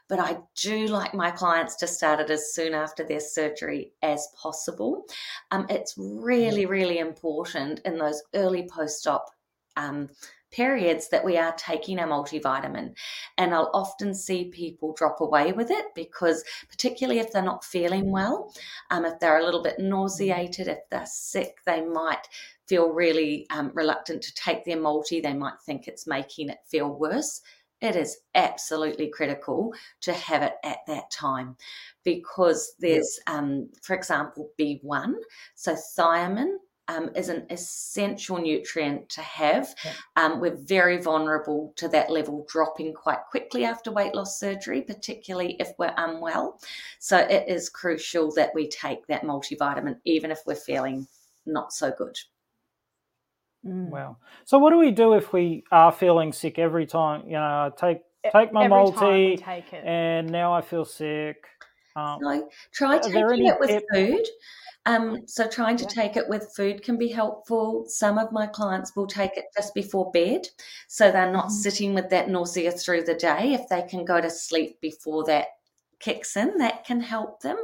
Speaker 3: but I do like my clients to start it as soon after their surgery as possible. Um, it's really, really important in those early post op um, periods that we are taking a multivitamin. And I'll often see people drop away with it because, particularly if they're not feeling well, um, if they're a little bit nauseated, if they're sick, they might feel really um, reluctant to take their multi. They might think it's making it feel worse. It is absolutely critical to have it at that time because there's, um, for example, B1, so thiamine. Um, is an essential nutrient to have.
Speaker 2: Yeah.
Speaker 3: Um, we're very vulnerable to that level dropping quite quickly after weight loss surgery, particularly if we're unwell. So it is crucial that we take that multivitamin, even if we're feeling not so good.
Speaker 1: Mm.
Speaker 2: Wow. So what do we do if we are feeling sick every time? You know, I take take my
Speaker 1: Every time we
Speaker 2: multi,
Speaker 1: take it.
Speaker 2: and now I feel sick. Um,
Speaker 3: So try taking
Speaker 2: any
Speaker 3: it with
Speaker 2: tip-
Speaker 3: food. Um, so trying to
Speaker 1: Yeah.
Speaker 3: take it with food can be helpful. Some of my clients will take it just before bed, so they're not
Speaker 1: Mhm.
Speaker 3: sitting with that nausea through the day. If they can go to sleep before that kicks in, that can help them.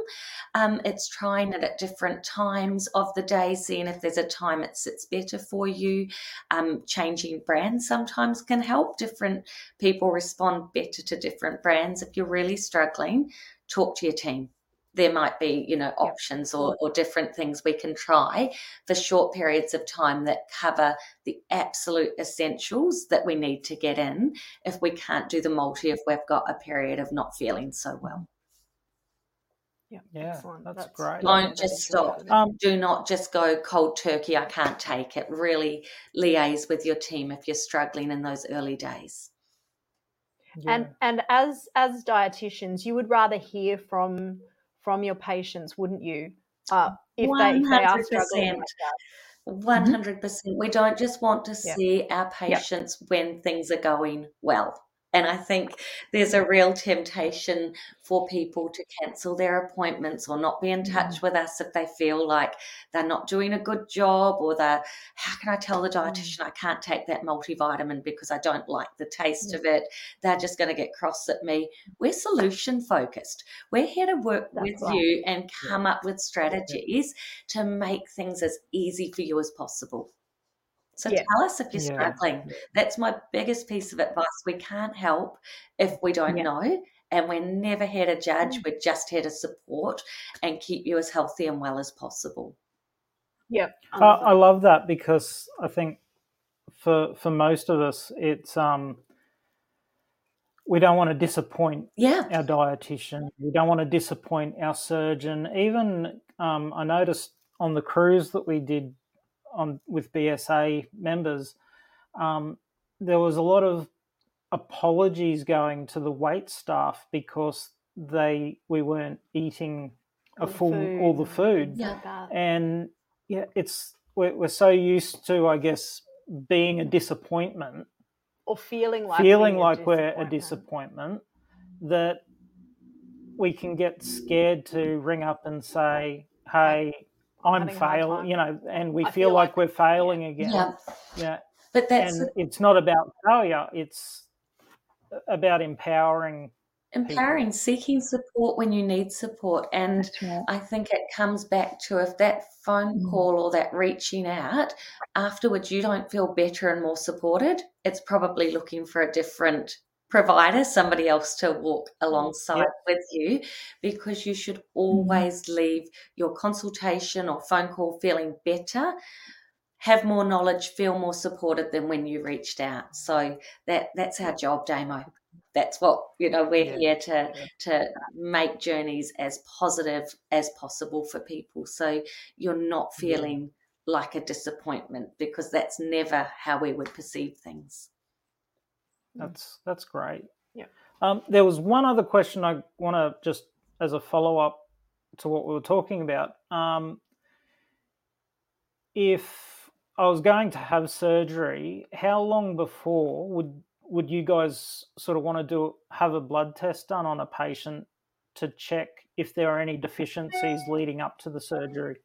Speaker 3: Um, it's trying it at different times of the day, seeing if there's a time it sits better for you. Um, changing brands sometimes can help. Different people respond better to different brands. If you're really struggling, talk to your team there might be you know options or, or different things we can try for short periods of time that cover the absolute essentials that we need to get in if we can't do the multi if we've got a period of not feeling so well
Speaker 1: Yeah,
Speaker 2: Yeah,
Speaker 1: excellent.
Speaker 2: that's great.
Speaker 3: Don't just stop.
Speaker 2: Um,
Speaker 3: Do not just go cold turkey, I can't take it. Really liaise with your team if you're struggling in those early days.
Speaker 2: yeah.
Speaker 1: And and as as dietitians, you would rather hear from from your patients, wouldn't you? Uh, if they if they are struggling
Speaker 3: 100%.
Speaker 1: like that.
Speaker 3: One hundred percent. We don't just want to
Speaker 1: Yeah.
Speaker 3: see our patients when things are going well. And I think there's a real temptation for people to cancel their appointments or not be in touch mm. with us if they feel like they're not doing a good job or they're, how can I tell the mm. dietitian I can't take that multivitamin because I don't like the taste of mm. it? They're just going to get cross at me. We're solution focused. We're here to work
Speaker 1: That's
Speaker 3: with
Speaker 1: right.
Speaker 3: you and come up with strategies to make things as easy for you as possible. So
Speaker 1: Yeah.
Speaker 3: tell us if you're
Speaker 2: Yeah.
Speaker 3: struggling. That's my biggest piece of advice. We can't help if we don't
Speaker 4: Yeah.
Speaker 3: know, and we're never here to judge. We're just here to support and keep you as healthy and well as possible.
Speaker 1: Yeah. I
Speaker 2: I,
Speaker 1: love
Speaker 2: I love that because I think for for most of us, it's um we don't want to disappoint
Speaker 3: Yeah.
Speaker 2: our dietitian. We don't want to disappoint our surgeon. Even um, I noticed on the cruise that we did on with BSA members, um, there was a lot of apologies going to the wait staff because they we weren't eating a
Speaker 1: All the
Speaker 2: full all the food
Speaker 1: like that.
Speaker 2: and yeah, it's we're, we're so used to, I guess, being a disappointment,
Speaker 1: or feeling like
Speaker 2: feeling
Speaker 1: being a
Speaker 2: like we're a
Speaker 1: disappointment,
Speaker 2: that we can get scared to ring up and say, "Hey, I'm
Speaker 1: having a hard
Speaker 2: failing," you know, and we feel,
Speaker 1: feel
Speaker 2: like,
Speaker 1: like-
Speaker 2: we're failing again.
Speaker 3: Yeah.
Speaker 2: Yeah,
Speaker 3: But that's
Speaker 2: and it's not about failure; it's about empowering.
Speaker 3: empowering, seeking support when you need support. And
Speaker 4: right.
Speaker 3: I think it comes back to if that phone
Speaker 4: Mm.
Speaker 3: call or that reaching out afterwards you don't feel better and more supported, it's probably looking for a different provider, somebody else to walk mm, alongside
Speaker 2: Yep.
Speaker 3: with you, because you should mm-hmm. always leave your consultation or phone call feeling better. Have more knowledge, feel more supported than when you reached out. So that that's our job, Damo. That's what you know. We're
Speaker 2: Yeah.
Speaker 3: here to to make journeys as positive as possible for people. So you're not
Speaker 2: Yeah.
Speaker 3: feeling like a disappointment because that's never how we would perceive things.
Speaker 2: That's that's great.
Speaker 1: Yeah.
Speaker 2: Um, there was one other question I want to just as a follow up to what we were talking about. Um, if I was going to have surgery, how long before would would you guys sort of want to do have a blood test done on a patient to check if there are any deficiencies leading up to the surgery?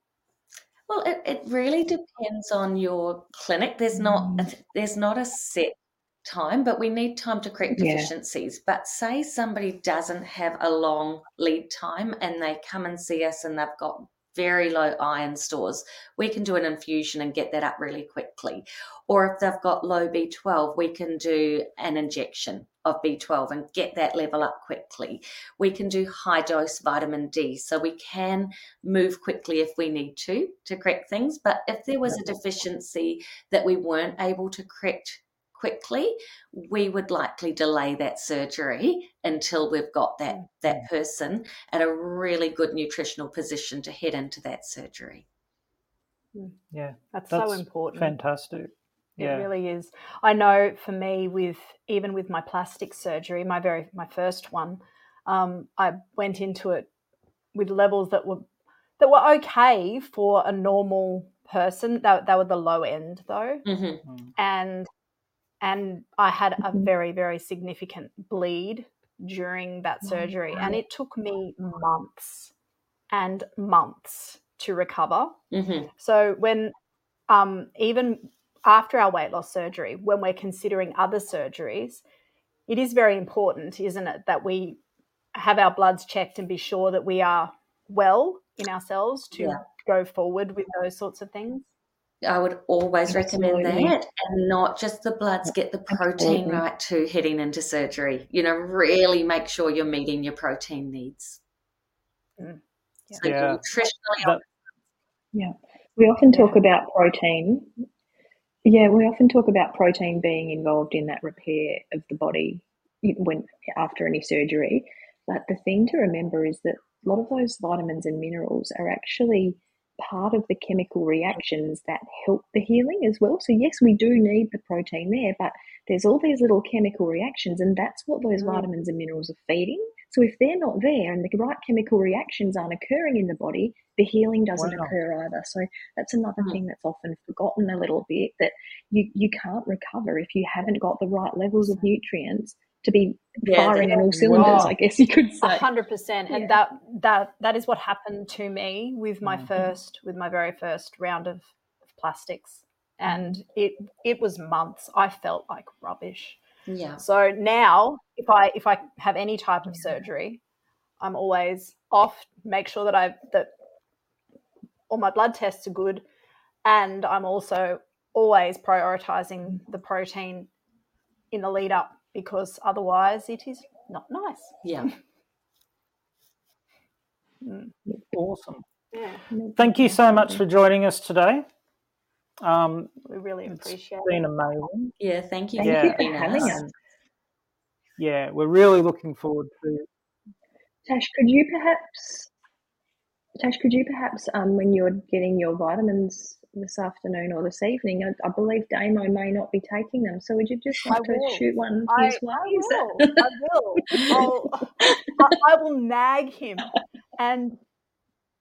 Speaker 3: Well, it, it really depends on your clinic. There's not there's not a set time, but we need time to correct
Speaker 4: Yeah.
Speaker 3: deficiencies. But say somebody doesn't have a long lead time and they come and see us and they've got very low iron stores, we can do an infusion and get that up really quickly. Or if they've got low B12, we can do an injection of B12 and get that level up quickly. We can do high dose vitamin D, so we can move quickly if we need to to correct things. But if there was a deficiency that we weren't able to correct quickly, we would likely delay that surgery until we've got that that person at a really good nutritional position to head into that surgery.
Speaker 2: Yeah,
Speaker 1: That's,
Speaker 2: that's
Speaker 1: so important.
Speaker 2: fantastic. Yeah,
Speaker 1: It really is. I know for me, with even with my plastic surgery, my very my first one, um, I went into it with levels that were that were okay for a normal person. They, they were the low end though,
Speaker 3: hmm
Speaker 2: Mm.
Speaker 1: and and I had a
Speaker 4: Mhm.
Speaker 1: very very significant bleed during that
Speaker 4: Oh,
Speaker 1: surgery, and it took me months and months to recover.
Speaker 3: hmm
Speaker 1: So when um, even after our weight loss surgery, when we're considering other surgeries, it is very important, isn't it, that we have our bloods checked and be sure that we are well in ourselves to
Speaker 3: Yeah.
Speaker 1: go forward with those sorts of things.
Speaker 3: I would always recommend that, and not just the bloods. Get the protein
Speaker 4: Absolutely.
Speaker 3: right too, heading into surgery. You know, really make sure you're meeting your protein needs.
Speaker 1: Mm. Yeah.
Speaker 3: So
Speaker 2: Yeah.
Speaker 3: nutritionally
Speaker 2: That-
Speaker 4: Yeah. We often
Speaker 1: Yeah.
Speaker 4: talk about protein. Yeah, we often talk about protein being involved in that repair of the body when after any surgery. But the thing to remember is that a lot of those vitamins and minerals are actually part of the chemical reactions that help the healing as well. So, yes, we do need the protein there, but there's all these little chemical reactions, and that's what those mm. vitamins and minerals are feeding. So, if they're not there and the right chemical reactions aren't occurring in the body, the healing doesn't wow. occur either. So, that's another mm. thing that's often forgotten a little bit that you, you can't recover if you haven't got the right levels of nutrients to be yeah, firing on all cylinders, wow. I guess you could say.
Speaker 1: hundred percent. And that that that is what happened to me with my mm-hmm. first with my very first round of, of plastics. And it it was months. I felt like rubbish.
Speaker 3: Yeah.
Speaker 1: So now if I if I have any type of surgery, I'm always off, make sure that I that all my blood tests are good. And I'm also always prioritizing the protein in the lead up because otherwise it is not nice.
Speaker 3: Yeah.
Speaker 2: mm. Awesome. Yeah. Thank you so much for joining us today. Um,
Speaker 1: we really appreciate
Speaker 2: it's been amazing.
Speaker 3: Yeah, thank you.
Speaker 4: Thank yeah. you for having us.
Speaker 2: Yeah, we're really looking forward to.
Speaker 4: Tash, could you perhaps, Tash, could you perhaps, um, when you're getting your vitamins this afternoon or this evening. I, I, believe Damo may not be taking them. So would you just like to shoot one I, his way? I
Speaker 1: will. I will. I'll, I, I will nag him and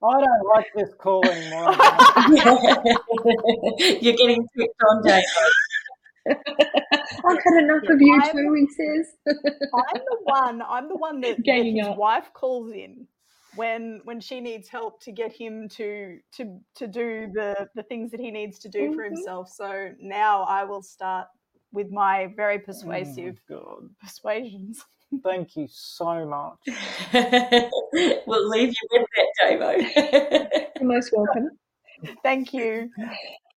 Speaker 2: I don't like this call anymore.
Speaker 3: You're getting picked on, Dave.
Speaker 4: I've had enough yeah, of you I'm, too, he says.
Speaker 1: I'm the one. I'm the one that, that his up. wife calls in when when she needs help to get him to to to do the the things that he needs to do mm-hmm. for himself. So now i will start with my very oh persuasive oh persuasions.
Speaker 2: Thank you so much.
Speaker 3: We'll leave you with that davo.
Speaker 4: You're most welcome.
Speaker 1: Thank you